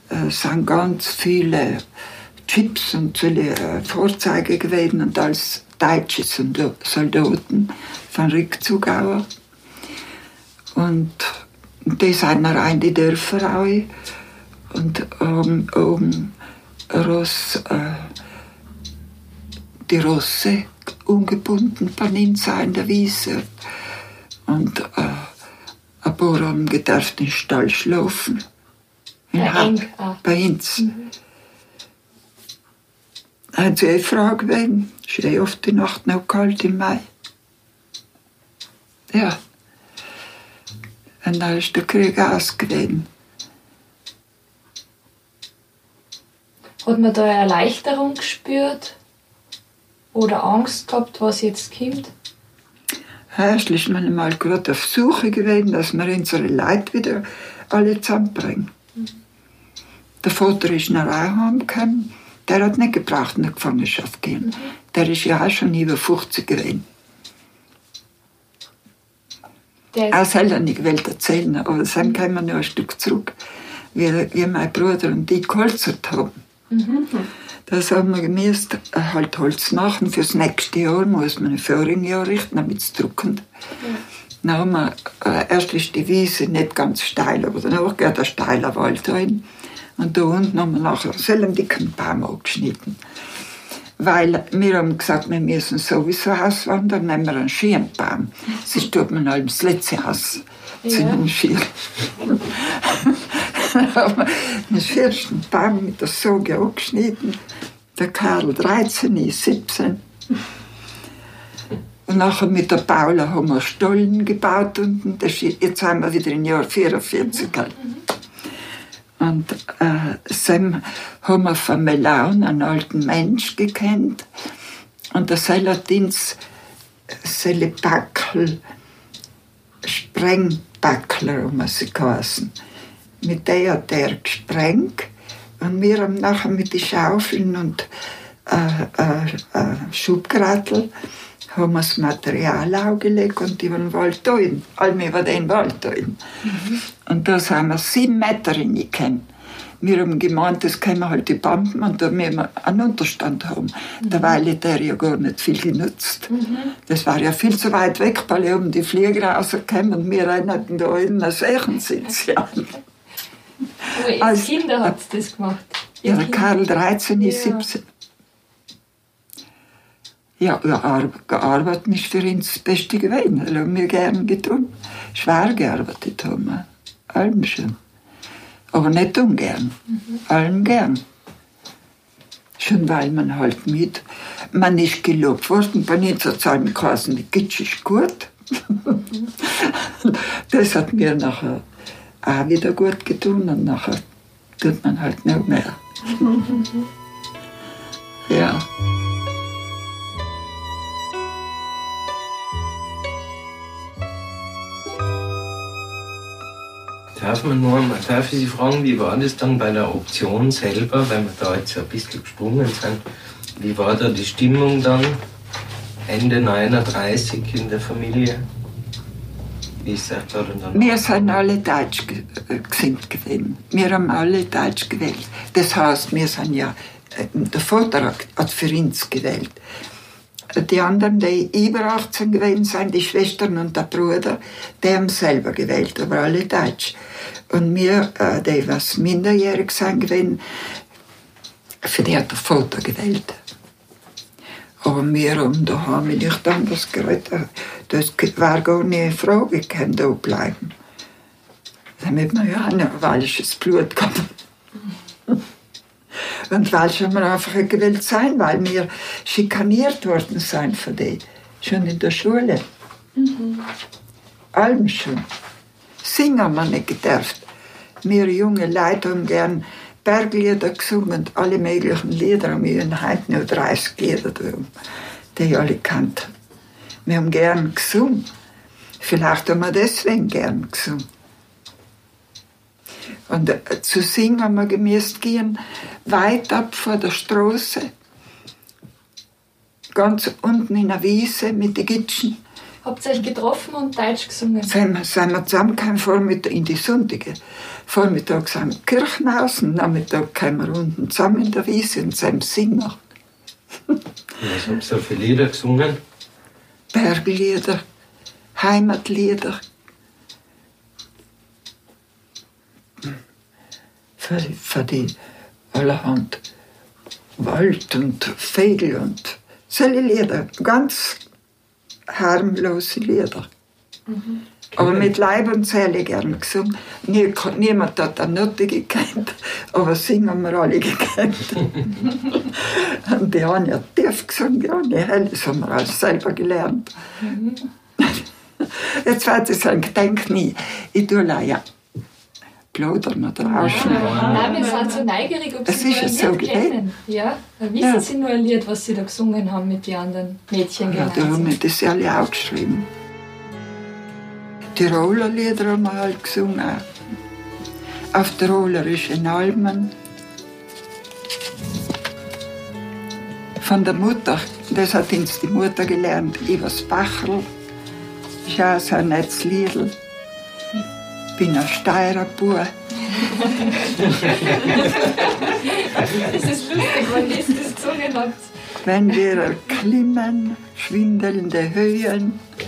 äh, sind ganz viele Chips und viele äh, Vorzeige gewesen und als deutsche Soldaten von Rückzugauer. Und die sind rein in die Dörfer auch. Und ähm, um Ross, äh, die Rosse ungebunden Paninza in der Wiese. Und äh, ein paar haben gedarft in den Stall schlafen. In ja, eng, ah. Bei uns. Mhm. Sie eine Frage ist eh oft die Nacht noch kalt im Mai. Ja. Und dann ist der Krieg ausgewesen. Hat man da eine Erleichterung gespürt? Oder Angst gehabt, was jetzt kommt? Erst ist man mal gerade auf Suche gewesen, dass wir unsere Leute wieder alle zusammenbringen. Mhm. Der Vater ist nach Rauheim gekommen. Der hat nicht gebraucht in der Gefangenschaft gehen. Mhm. Der ist ja auch schon über 50 gewesen. Er selber nicht gewählt erzählen, aber dann kommen wir noch ein Stück zurück, wie, wie mein Bruder und ich geholzert haben. Mhm. Das haben wir gemäßt, äh, halt Holz machen. Fürs nächste Jahr muss man ein Jahr richten, damit es druckend. Ja. Dann haben wir, äh, erst ist die Wiese nicht ganz steil, aber danach geht ein steiler Wald rein. Und da unten haben wir nachher so einen dicken Baum abgeschnitten. Weil wir haben gesagt, wir müssen sowieso auswandern, nehmen wir einen Schirmbaum. Sonst tut man halt das letzte Haus zu ja. einem Schirm. [LAUGHS] dann haben wir den vierten Baum mit der Soge abgeschnitten. Der Karl 13, ich 17. Und nachher mit der Paula haben wir Stollen gebaut und das, jetzt haben wir wieder im Jahr 44. Und äh, Sam haben wir von Melaun einen alten Mensch gekannt. Und der Selatins Selebackel, Sprengbackler, um sie geheißen. Mit der hat er gesprengt. Und wir haben nachher mit den Schaufeln und äh, äh, äh, Schubgrattel haben wir das Material aufgelegt und die waren Wald drin. Allmählich war den Wald drin. Mhm. Und da sind wir sieben Meter reingekommen. Wir haben gemeint, das können wir halt die Banden und da müssen wir einen Unterstand haben. Mhm. Derweil hat der ja gar nicht viel genutzt. Mhm. Das war ja viel zu weit weg, weil oben die Flieger rausgekommen und wir hatten da in einer Sechensitz. [LAUGHS] Ja. Aber als Kinder hat das gemacht. Ja, Karl 13 ist ja. 17. Ja, gearbeitet ist für uns das Beste gewesen. Das haben wir gerne getan. Schwer gearbeitet haben wir. Allem schon. Aber nicht ungern. Mhm. Allem gern. Schon weil man halt mit, man ist gelobt worden, bei es geheißen, die Gitsch ist gut. das hat mir nachher auch wieder gut getan und nachher tut man halt nicht mehr. [LAUGHS] ja. Darf, man nur, darf ich Sie fragen, wie war das dann bei der Option selber, weil wir da jetzt ein bisschen gesprungen sind? Wie war da die Stimmung dann Ende 39 in der Familie? Wie ist das da dann? Wir sind alle Deutsch äh, gesinnt gewesen. Wir haben alle Deutsch gewählt. Das heißt, wir sind ja, äh, der Vater hat für uns gewählt. Die anderen, die über 18 gewesen sind, die Schwestern und der Bruder, die haben selber gewählt, aber alle Deutsch. Und wir, äh, die was minderjährig sind gewesen, für die hat der Vater gewählt. Aber wir haben daheim nicht anders geredet. Das war gar nicht eine Frage, ich kann da bleiben. Damit wir ja ein wallisches Blut gehabt [LAUGHS] und weil schon wir einfach gewillt sein, weil wir schikaniert worden sind von denen. Schon in der Schule. Mhm. Allem schon. Singen haben wir nicht gedurft. Wir junge Leute haben gern Berglieder gesungen, alle möglichen Lieder haben wir heute nur 30 Lieder die ich alle kannte. Wir haben gern gesungen. Vielleicht haben wir deswegen gern gesungen. Und äh, zu singen haben wir gemäßt gehen, weit ab vor der Straße. ganz unten in der Wiese mit den Gitschen. Habt ihr euch getroffen und Deutsch gesungen? Sind wir, sind wir zusammengekommen, Vormittag in die Sonntage. Vormittag sind wir in Kirchenhausen, Nachmittag kommen wir unten zusammen in der Wiese und sind singen. Was habt ihr so viele Lieder gesungen? Berglieder, Heimatlieder. Für, für die allerhand Wald und Vögel und solche Lieder, ganz harmlose Lieder. Mhm. Aber mit Leib und Seele gern gesungen. Nie, niemand hat eine Note gekannt, aber singen wir alle gekannt. [LAUGHS] und die haben ja tief gesungen, die Helle, das haben wir alles selber gelernt. Mhm. Jetzt wird es ein Gedenk nie. Ich tue ja plaudern oder ausschneiden. Nein, wir sind so neugierig, ob das Sie nur ein so Lied kennen. Ja? Wissen ja. Sie nur ein Lied, was Sie da gesungen haben mit den anderen Mädchen? Ja, da haben wir das alle auch geschrieben. Tiroler Lieder haben wir halt gesungen. Auf Tirolerischen Alben. Von der Mutter, das hat uns die Mutter gelernt, Ivers Bachel. Ich habe so ein nettes Liedl. Bin ein Steirer Bub. Es ist lustig, wenn ihr das gesungen habt. Wenn wir klimmen, schwindelnde Höhen. Ja.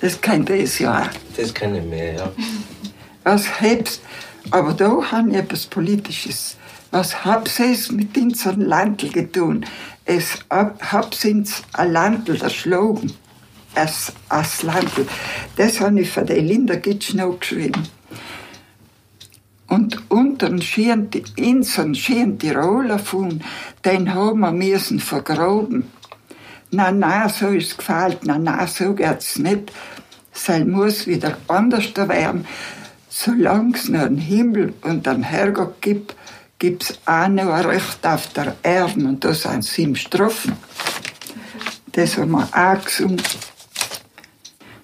Das kennt ihr ja auch. Das kenne ich mehr, ja. Was hab's, aber da habe ich etwas Politisches. Was hab's es mit unserem Landl getan? Es hab's ins ein Landl erschlagen. Es, als Landl. Das habe ich für die Linda Gitsch noch geschrieben. Und unter den Inseln schien Tiroler von, den haben wir müssen vergraben. Na, na, so ist es gefällt, na, na, so geht's nicht. Es muss wieder anders werden. Solange es noch einen Himmel und einen Herrgott gibt, gibt es auch noch ein Recht auf der Erde. Und da sind sieben Strophen. Das haben wir auch gesungen.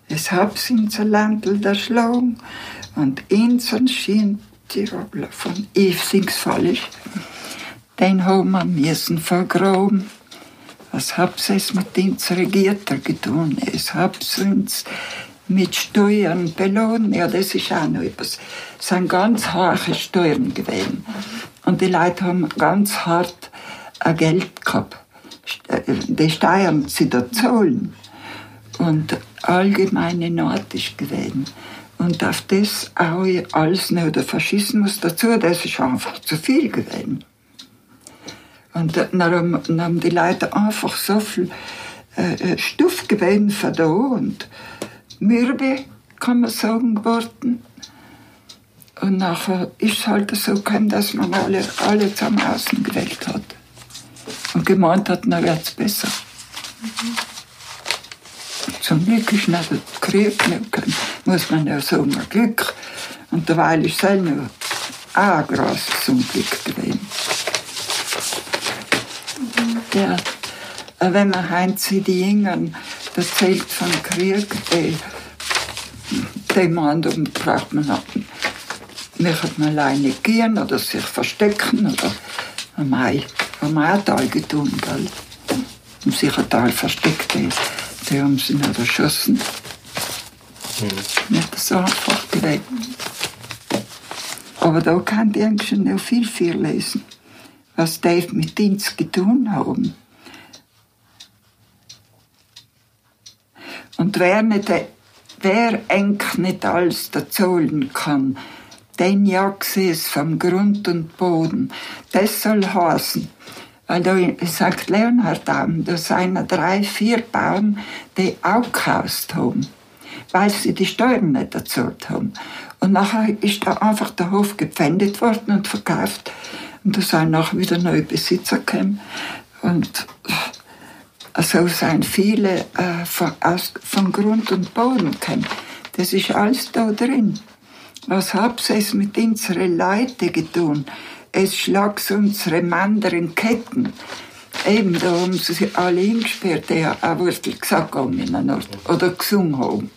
Es hab's in der Landl der Schlang und inseln schien Tiroler von Eve sing's falsch. Den haben wir müssen vergraben. Was hab's es mit uns Regierter getan? Es hab's uns mit Steuern belohnt. Ja, das ist auch noch etwas. Es sind ganz hohe Steuern gewesen. Und die Leute haben ganz hart Geld gehabt. Die Steuern da zahlen. Und allgemeine Not ist gewesen. Und auf das auch alles noch der Faschismus dazu, das ist einfach zu viel gewesen. Und dann haben die Leute einfach so viel äh, Stoff gewesen für da und mürbe, kann man sagen, geworden. Und nachher ist es halt so gekommen, dass man alle, alle zusammen außen gewählt hat. Und gemeint hat, na wird's besser. Mhm. Zum Glück ist nicht der Krieg muss man ja sagen, Glück. Und derweil ist es auch auch ein grosses Unglück gewesen. Ja, wenn man heint die Jüngern erzählt vom Krieg, die, die Mandum braucht man. Möchte man alleine gehen oder sich verstecken oder am Mai, am Eital getan, gell? Und sich ein Teil versteckt ist. Die haben sie nicht erschossen. Mhm. Nicht so einfach gewesen. Aber da kann die eigentlich noch viel, viel lesen, was die mit uns getan haben. Und wer, nicht, wer eigentlich nicht alles erzählen kann, den jagt es vom Grund und Boden. Das soll heißen, weil da sagt Leonhard Daum, da seien drei, vier Bauern, die auch gekauft haben, weil sie die Steuern nicht erzahlt haben. Und nachher ist da einfach der Hof gepfändet worden und verkauft. Und da sind nachher wieder neue Besitzer gekommen. Und so sind viele äh, von, aus, von Grund und Boden gekommen. Das ist alles da drin. Was habt ihr mit unseren Leuten getan? Es schlagt unsere in Ketten. Eben, da haben sie sich alle hingesperrt, die auch wirklich gesagt haben in der Nacht. Oder gesungen haben.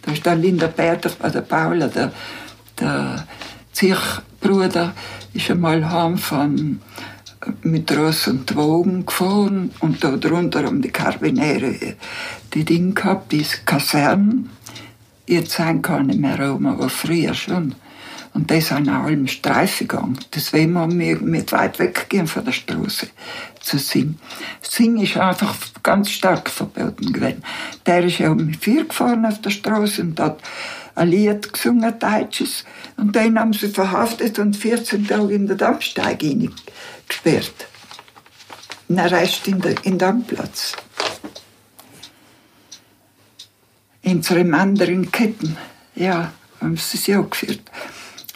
Da ist der Linda Berter, der Paula, der, der Zichbruder, ist einmal heim von mit Ross und Wogen gefahren und da drunter haben die Karabiniere die Dinge gehabt, die Kasernen. Jetzt sind keine mehr oben, aber früher schon. Und die sind auch allem Streife gegangen. Deswegen haben wir mit weit weggehen von der Straße zu singen. Singen ist einfach ganz stark verboten gewesen. Der ist ja mit vier gefahren auf der Straße und hat ein Lied gesungen, Deutsches. Und den haben sie verhaftet und 14 Tage in den Dampfsteig gesperrt. Und der Rest in, der, in den Dammplatz. In unseren anderen Ketten, ja, haben sie sie auch geführt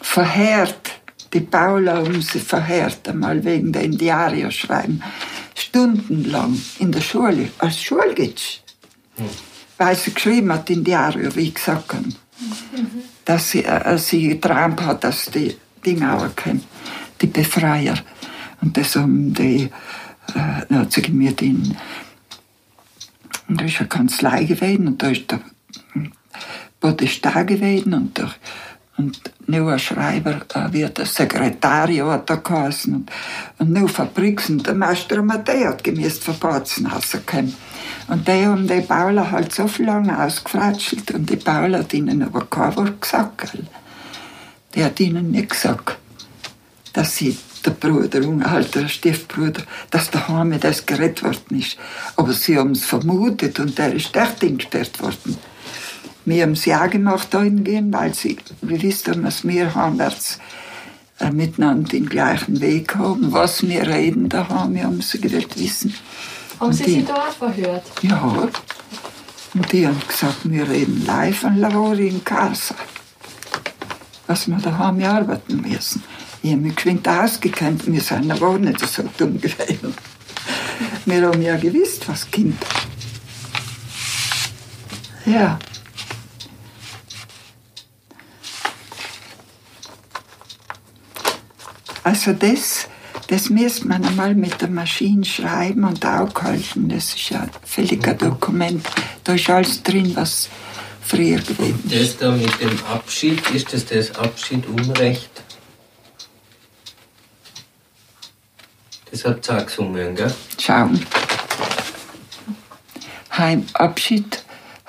verheert. Die Paula haben sie verheert, einmal wegen der Indiario schreiben. Stundenlang in der Schule, als Schulgitsch. Mhm. Weil sie geschrieben hat in Diario, wie ich gesagt habe. Mhm. Dass sie, äh, sie geträumt hat, dass die Dinge auch kennen, die Befreier. Und das haben die, äh, hat sie mit in, und da ist eine Kanzlei gewesen und da ist der Podestar gewesen und der und nur Schreiber wird der Sekretario hat er geheißen. Und, und nur Fabriks und der Meister Matthäus hat gemäß verboten können. Und die haben die Paula halt so viel lange ausgefratschelt und die Paula hat ihnen aber kein Wort gesagt. Gell. Die hat ihnen nicht gesagt, dass sie der Bruder, halt der Stiefbruder, dass daheim das gerettet worden ist. Aber sie haben es vermutet und der ist echt gesperrt worden. Wir haben es ja gemacht gehen, weil sie, wir wissen, dass wir heimwärts äh, miteinander den gleichen Weg haben. Was wir reden da haben, wir haben sie gewollt wissen. Haben Sie sie da auch verhört? Ja. Und die haben gesagt, wir reden live an Lavori in Casa. Was wir da haben, wir arbeiten müssen. Ich habe mich geschwind ausgekannt, wir sind aber nicht so dumm gewesen. Wir haben ja gewusst, was Kind. Ja. Also das, das müsste man einmal mit der Maschine schreiben und aufhalten. Das ist ja ein völliger. Dokument. Da ist alles drin, was früher gewesen ist. Das da mit dem Abschied, ist das das Abschiedunrecht? Das hat es gesungen, gell? Schauen. Heim, Abschied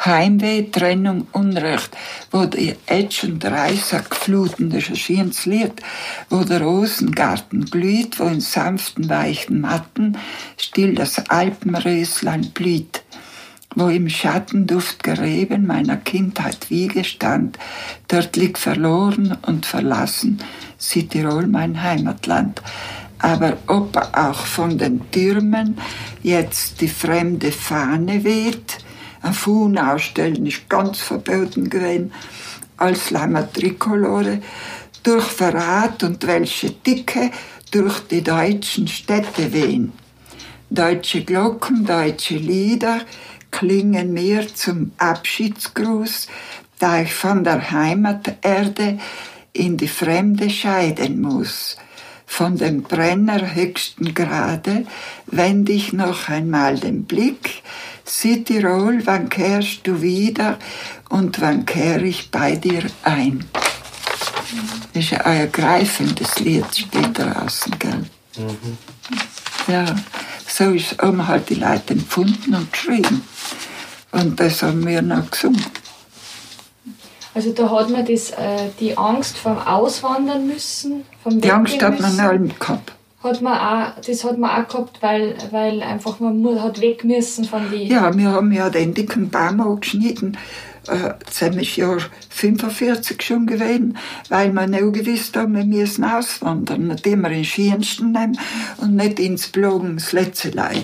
Heimweh, Trennung, Unrecht, wo die Etsch und Reissack fluten, das ist ein Lied, wo der Rosengarten glüht, wo in sanften, weichen Matten still das Alpenröslein blüht, wo im Schattenduft gereben meiner Kindheit Wiege stand, dort liegt verloren und verlassen Südtirol mein Heimatland. Aber ob auch von den Türmen jetzt die fremde Fahne weht, ein Fuhn ausstellen ist ganz verboten gewesen als Lama Tricolore. Durch Verrat und welche Dicke durch die deutschen Städte wehen. Deutsche Glocken, deutsche Lieder klingen mir zum Abschiedsgruß, da ich von der Heimaterde in die Fremde scheiden muss. Von dem Brenner höchsten Grade wend ich noch einmal den Blick Südtirol, wann kehrst du wieder und wann kehr ich bei dir ein? Das ist ein ergreifendes Lied, steht draußen, gell? Mhm. Ja, so ist, haben halt die Leute empfunden und geschrieben. Und das haben wir noch gesungen. Also da hat man das, äh, die Angst vom Auswandern müssen, vom Die Angst hat man allem gehabt hat man auch, das hat man auch gehabt, weil, weil einfach man hat weg müssen von die. Ja, wir haben ja den dicken Baum angeschnitten. Äh, das ist Jahr 45 schon gewesen, weil wir nicht gewusst haben, wir müssen auswandern, nicht immer in Schiensten nehmen und nicht ins Blogen, das Letzelei.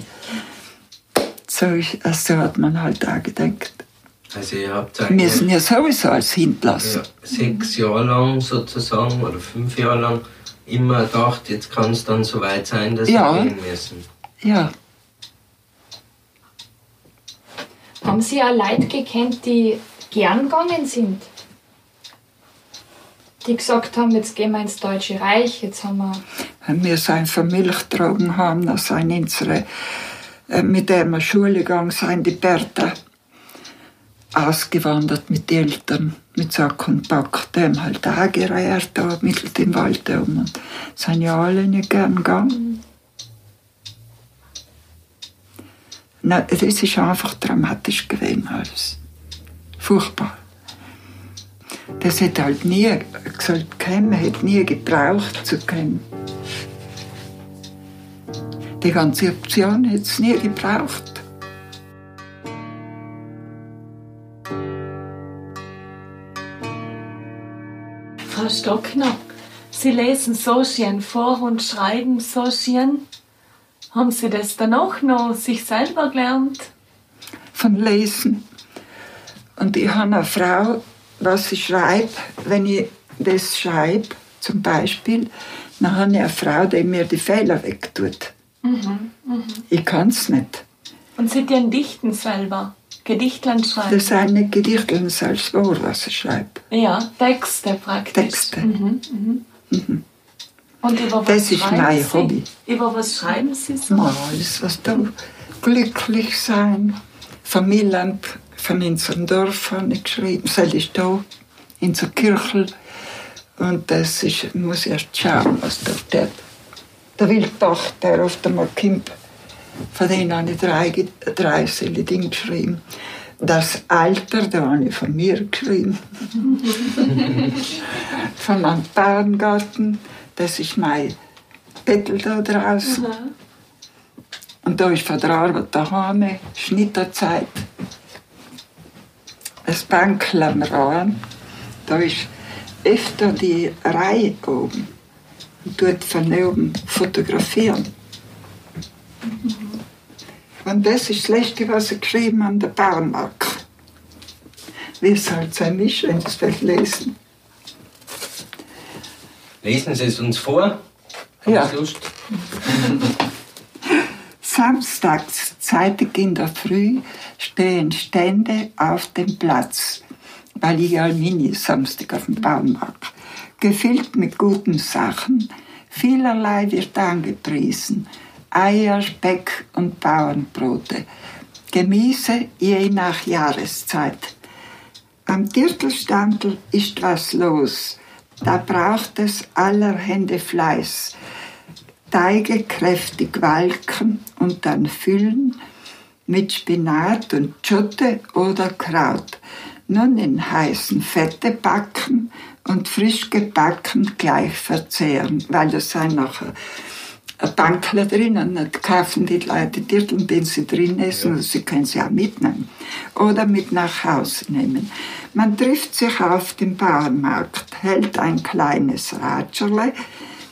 So, ist, also hat man halt auch gedacht. Also ihr habt wir müssen ja sowieso als hinterlassen. Ja, sechs Jahre lang sozusagen oder fünf Jahre lang immer gedacht, jetzt kann es dann so weit sein, dass ja. wir gehen müssen. Ja. Haben Sie auch Leute gekannt, die gern gegangen sind? Die gesagt haben, jetzt gehen wir ins Deutsche Reich, jetzt haben wir... Wenn wir sein für Milchtragen haben, das sind unsere, äh, mit der wir Schule gegangen sind, die Bertha ausgewandert mit den Eltern, mit so einem Kontakt haben halt angereiert, da mittel im Wald herum. Und das haben ja alle nicht gern gegangen. Nein, das ist einfach dramatisch gewesen alles. Furchtbar. Das hätte halt nie gesagt, man hat nie gebraucht zu kommen. Die ganze Option hätte es nie gebraucht. Frau Stockner, Sie lesen so schön vor und schreiben so schön. Haben Sie das dann auch noch sich selber gelernt? Von Lesen. Und ich habe eine Frau, was ich schreibe, wenn ich das schreibe, zum Beispiel, dann habe ich eine Frau, die mir die Fehler wegtut. Mhm, mh. Ich kann es nicht. Und Sie den Dichten selber? Gedichtlein schreiben? Das sind nicht Gedichtlein selbst wahr, was ich schreibe. Ja, Texte praktisch. Texte. Mhm, mhm. Mhm. Und über was das ist mein Sie? Hobby. Über was schreiben Sie so? Mal alles, was da glücklich sein. Familie von unserem Dorf habe ich geschrieben. Das ist da, in der Kirche. Und das ist, ich muss erst schauen, was da steht. Der Wildbach, der oft einmal kommt, von denen habe ich drei, drei Dinge geschrieben. Das Alter, da habe ich von mir geschrieben. [LAUGHS] von meinem Bauerngarten, das ist mein Bettel da draußen. Mhm. Und da ist von der Arbeit daheim, Schnitterzeit. Das Bankl am Rhein, da ist öfter die Reihe oben und tut von oben fotografieren. Mhm. [LAUGHS] Und das ist das Letzte, was ich geschrieben an der Bauernmarkt. Wie es halt sein ist, wenn Sie es vielleicht lesen. Lesen Sie es uns vor? Haben ja. Lust? [LAUGHS] Samstags, zeitig in der Früh, stehen Stände auf dem Platz, weil ich Almini Samstag auf dem Baumarkt. Gefüllt mit guten Sachen, vielerlei wird angepriesen. Eier, Speck und Bauernbrote. Gemüse je nach Jahreszeit. Am Dirtelstandel ist was los. Da braucht es allerhände Fleiß. Teige kräftig walken und dann füllen mit Spinat und Schotte oder Kraut. Nun in heißen Fette backen und frisch gebacken gleich verzehren, weil das sind nachher ein Bankler drinnen. Dann kaufen die Leute Dirteln, den sie drin essen, ja. sie können sie auch mitnehmen. Oder mit nach Hause nehmen. Man trifft sich auf dem Bauernmarkt, hält ein kleines Ratscherle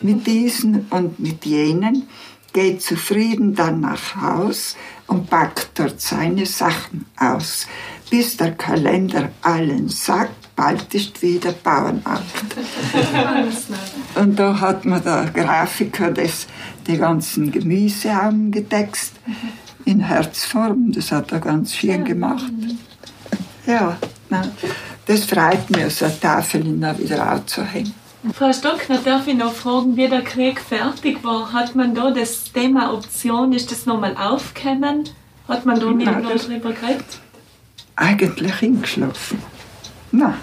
mit diesen und mit jenen, geht zufrieden dann nach Haus und packt dort seine Sachen aus, bis der Kalender allen sagt, bald ist wieder Bauernmarkt. [LAUGHS] und da hat man der Grafiker das die ganzen Gemüse haben getext in Herzform. Das hat er ganz schön gemacht. Ja, das freut mich, so eine Tafel wieder aufzuhängen. Frau Stockner, darf ich noch fragen, wie der Krieg fertig war? Hat man da das Thema Option, ist das nochmal aufgekommen? Hat man da nicht noch drüber geredet? Eigentlich hingeschlafen. Nein,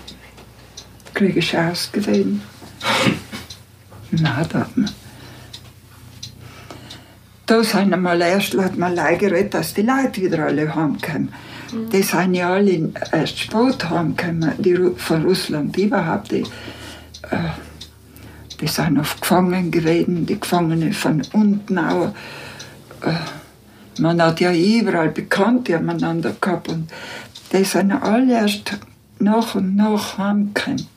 Krieg ist ausgewählt. [LAUGHS] Nein, da hat man da sind einmal erst hat man geredet, dass die Leute wieder alle heimkommen. Mhm. Die sind ja alle erst spät heimgekommen, die von Russland überhaupt. Die, äh, die sind oft gefangen gewesen, die Gefangenen von unten auch. Äh, man hat ja überall Bekannte miteinander gehabt und die sind alle erst nach und nach heimgekommen.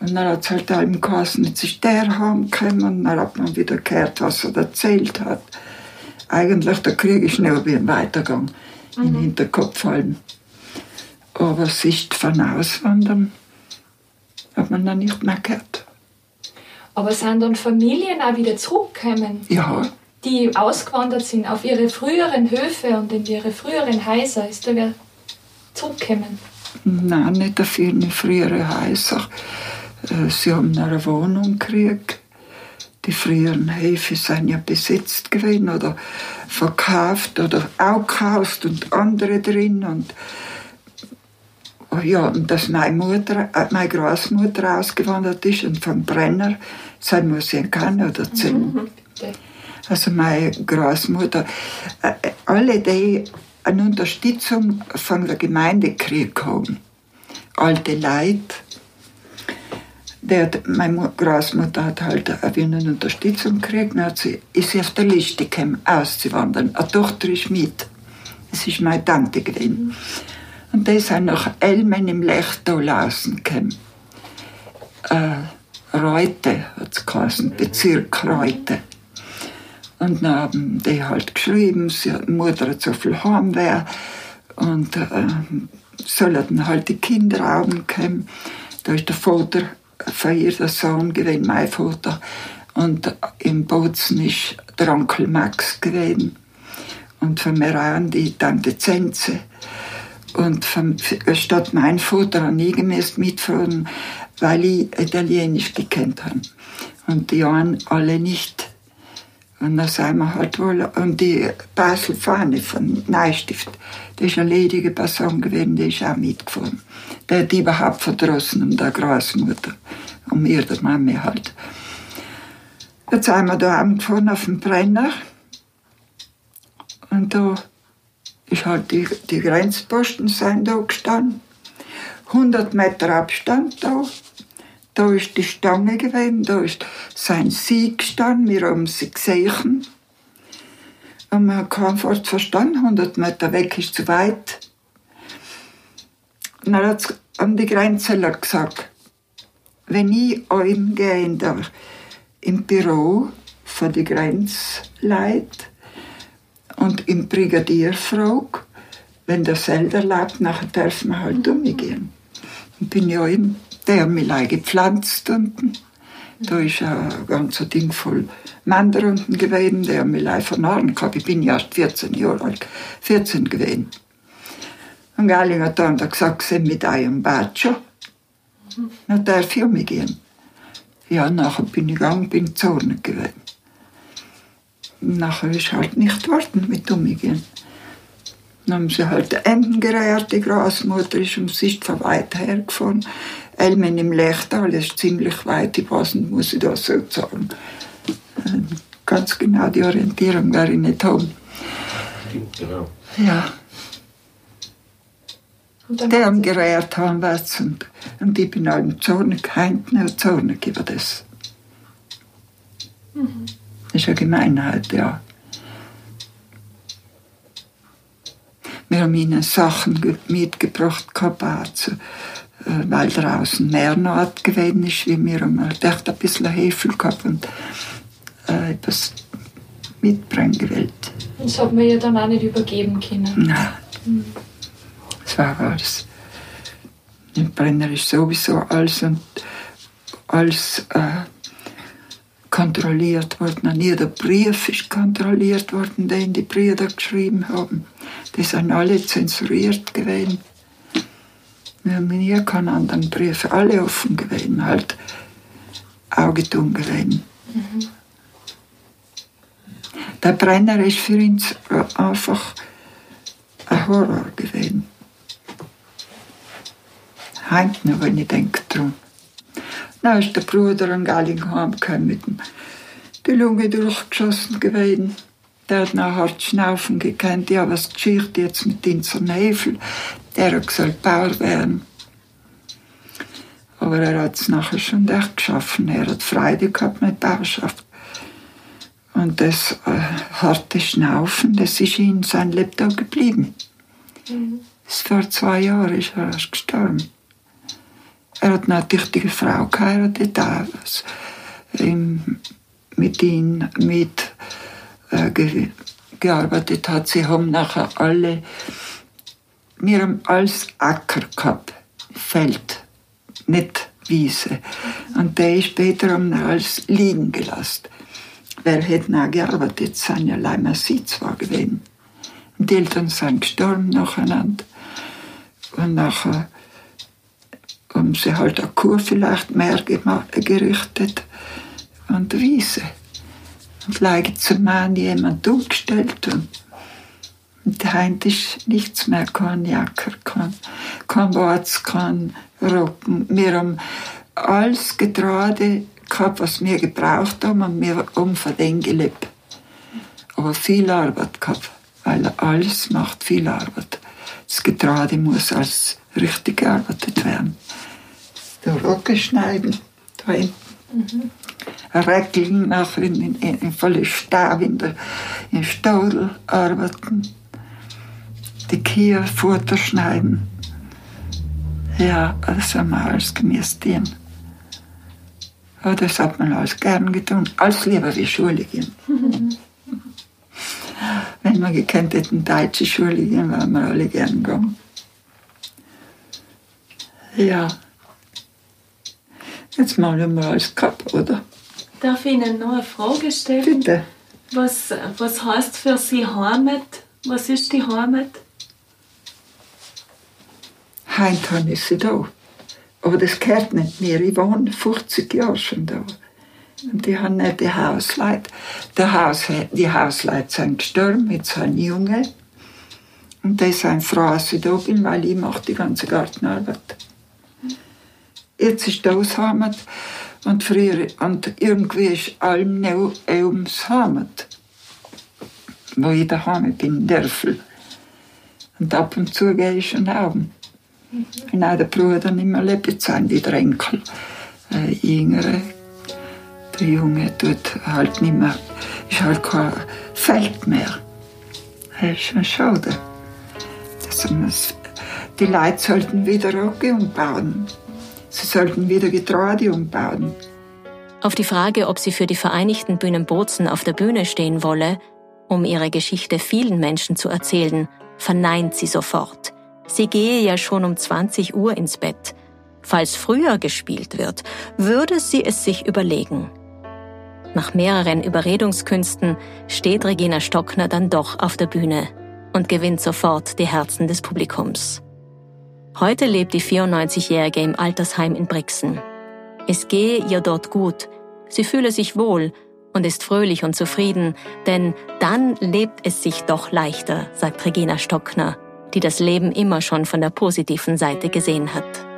Und dann hat es halt allem geheißen, jetzt ist der heimgekommen und dann hat man wieder gehört, was er erzählt hat. Eigentlich, der Krieg ist nicht wie ein Weitergang mhm. den Hinterkopf fallen. Aber Sicht von Auswandern hat man dann nicht mehr gehört. Aber sind dann Familien auch wieder zurückgekommen? Ja. Die ausgewandert sind auf ihre früheren Höfe und in ihre früheren Häuser. Ist da wer zurückgekommen? Nein, nicht auf ihre früheren Häuser. Äh, sie haben eine Wohnung gekriegt. Die früheren Höfe sind ja besetzt gewesen oder verkauft oder auch gekauft und andere drin. Und ja, und dass meine Mutter, äh, meine Großmutter ausgewandert ist und vom Brenner, das muss oder erzählen. Mhm. Also meine Großmutter, äh, alle die eine Unterstützung von der Gemeinde haben, alte Leute, der, meine Großmutter hat halt eine Unterstützung gekriegt, dann sie, ist sie auf der Liste gekommen, auszuwandern. Eine Tochter ist mit. Das ist meine Tante gewesen. Und die sind nach Elmen im Lechtal rausgekommen. Äh, Reute hat es geheißen, Bezirk Reute. Und dann haben die halt geschrieben, sie, die Mutter hat so viel Heimweh und äh, sollten halt die Kinder haben kommen. Da ist der Vater von ihr der Sohn gewesen, mein Vater. Und im Bozen ist der Onkel Max gewesen. Und von mir an die Tante Zenze. Und von, statt mein Vater habe ich mitfahren, weil ich Italienisch gekannt habe. Und die anderen alle nicht. Und dann sind wir halt wohl, und die Basel-Fahne von Neustift, das ist eine ledige Person gewesen, die ist auch mitgefahren. Der hat überhaupt verdrossen um der Großmutter, um ihre Mami halt. Jetzt sind wir da angefahren auf dem Brenner. Und da ist halt die, die Grenzposten sind da gestanden. 100 Meter Abstand da. Da ist die Stange gewesen, da ist sein Sieg gestanden, wir haben sie gesehen. Und man hat Wort verstanden, 100 Meter weg ist zu weit. Und dann hat an die Grenzeller gesagt, wenn ich euch gehe im Büro von die Grenzleute und im Brigadier frage, wenn der Selder lebt, nachher dürfen wir halt umgehen. Und bin ich auch der hat mich gepflanzt unten. Da ist ein ganzer Ding voll Männer unten gewesen, der hat mich vernarren gehabt. Ich bin ja erst 14 Jahre alt, 14 gewesen. Und Galling hat dann gesagt, sie mit einem Batscher. Dann darf ich umgehen. Ja, nachher bin ich gegangen, bin zornig gewesen. Nachher ist halt nicht warten mit umgehen. Dann haben sie halt Enden gereiert, die Großmutter ist um sich von weit hergefahren. Elmen im Lechtal ist ziemlich weit, ich weiß nicht, muss ich das so sagen. Ähm, ganz genau die Orientierung werde ich nicht haben. Genau. Ja. Die haben gereiert haben was und, und ich bin allem zornig, hinten und zornig über das. Mhm. Das ist eine Gemeinheit, ja. Wir haben ihnen Sachen mitgebracht, gehabt, äh, weil draußen mehr Naht gewesen ist, wie wir haben echt ein bisschen Hefe gehabt und äh, etwas mitbringen gewollt. Das hat man ja dann auch nicht übergeben können. Nein. Mhm. Das war alles. Im Brenner ist sowieso alles und alles äh, kontrolliert worden. An jeder Brief ist kontrolliert worden, den die Brüder geschrieben haben. Die sind alle zensuriert gewesen. Wir haben nie keinen anderen Brief, alle offen gewesen, halt Augentung gewesen. Mhm. Der Brenner ist für uns einfach ein Horror gewesen. Heint noch, wenn ich denke dran. Dann ist der Bruder an Gallingham gekommen mit dem die Lunge durchgeschossen gewesen. Der hat nachher hart Schnaufen gekannt. Ja, was geschieht jetzt mit Inzer Nevel? Der soll Bauer werden. Aber er hat es nachher schon echt geschaffen. Er hat Freude gehabt mit Bauerschaft. Und das äh, harte Schnaufen, das ist ihm sein Lebtag geblieben. Mhm. Vor zwei Jahren ist er erst gestorben. Er hat natürlich die Frau geheiratet, auch, was ihm, mit ihm mit äh, ge, gearbeitet hat. Sie haben nachher alle wir haben alles Acker gehabt, Feld, nicht Wiese. Und der ist später haben alles liegen gelassen. Wer hätte noch gearbeitet, sind ja leider sie zwar gewesen. Die Eltern sind gestorben nacheinander. Und nachher haben sie halt eine Kur vielleicht mehr gerichtet und Wiese. Vielleicht zum Mann jemand umgestellt und und heute ist nichts mehr, kein Jacker, kein, kein Watz, kein Rocken. Wir haben alles Getreide gehabt, was wir gebraucht haben, und wir haben von dem gelebt. aber viel Arbeit gehabt, weil alles macht viel Arbeit. Das Getreide muss als richtig gearbeitet werden. Der Rocke schneiden, da hinten. Mhm. Regeln machen, in, in, in volle Stab in der in Stadel arbeiten, die Kühe Futter schneiden. Ja, das haben wir alles gemäß tun. Ja, das hat man alles gern getan. Alles lieber wie Schule gehen. Mhm. [LAUGHS] Wenn wir gekannt hätten, deutsche Schule gehen, wären wir alle gern gegangen. Ja. Jetzt machen wir alles gehabt, oder? Darf ich Ihnen noch eine Frage stellen? Bitte. Was, was heißt für Sie Heimat? Was ist die Heimat? Heimtan ist sie da. Aber das gehört nicht mehr. Ich wohne 50 Jahre schon da. Und die haben nicht die Hausleute. Der Haus, die Hausleute sind gestorben, jetzt sind Junge. Und die sind froh, dass ich da bin, weil ich mache die ganze Gartenarbeit. Jetzt ist das Heimat. Und früher, und irgendwie ist allem noch ums Heimat. Wo ich daheim bin, in Dörfel. Und ab und zu gehe ich schon oben. Mhm. Und auch der Bruder nicht mehr lebt sein, die Enkel. Äh, Jüngere. Der Junge tut halt nicht mehr, ist halt kein Feld mehr. Das ist schon schade. Das, die Leute sollten wieder Rocke umbauen. Sie sollten wieder Getreide umbauen. Auf die Frage, ob sie für die Vereinigten Bühnen Bozen auf der Bühne stehen wolle, um ihre Geschichte vielen Menschen zu erzählen, verneint sie sofort. Sie gehe ja schon um 20 Uhr ins Bett. Falls früher gespielt wird, würde sie es sich überlegen. Nach mehreren Überredungskünsten steht Regina Stockner dann doch auf der Bühne und gewinnt sofort die Herzen des Publikums. Heute lebt die 94-Jährige im Altersheim in Brixen. Es gehe ihr dort gut, sie fühle sich wohl und ist fröhlich und zufrieden, denn dann lebt es sich doch leichter, sagt Regina Stockner, die das Leben immer schon von der positiven Seite gesehen hat.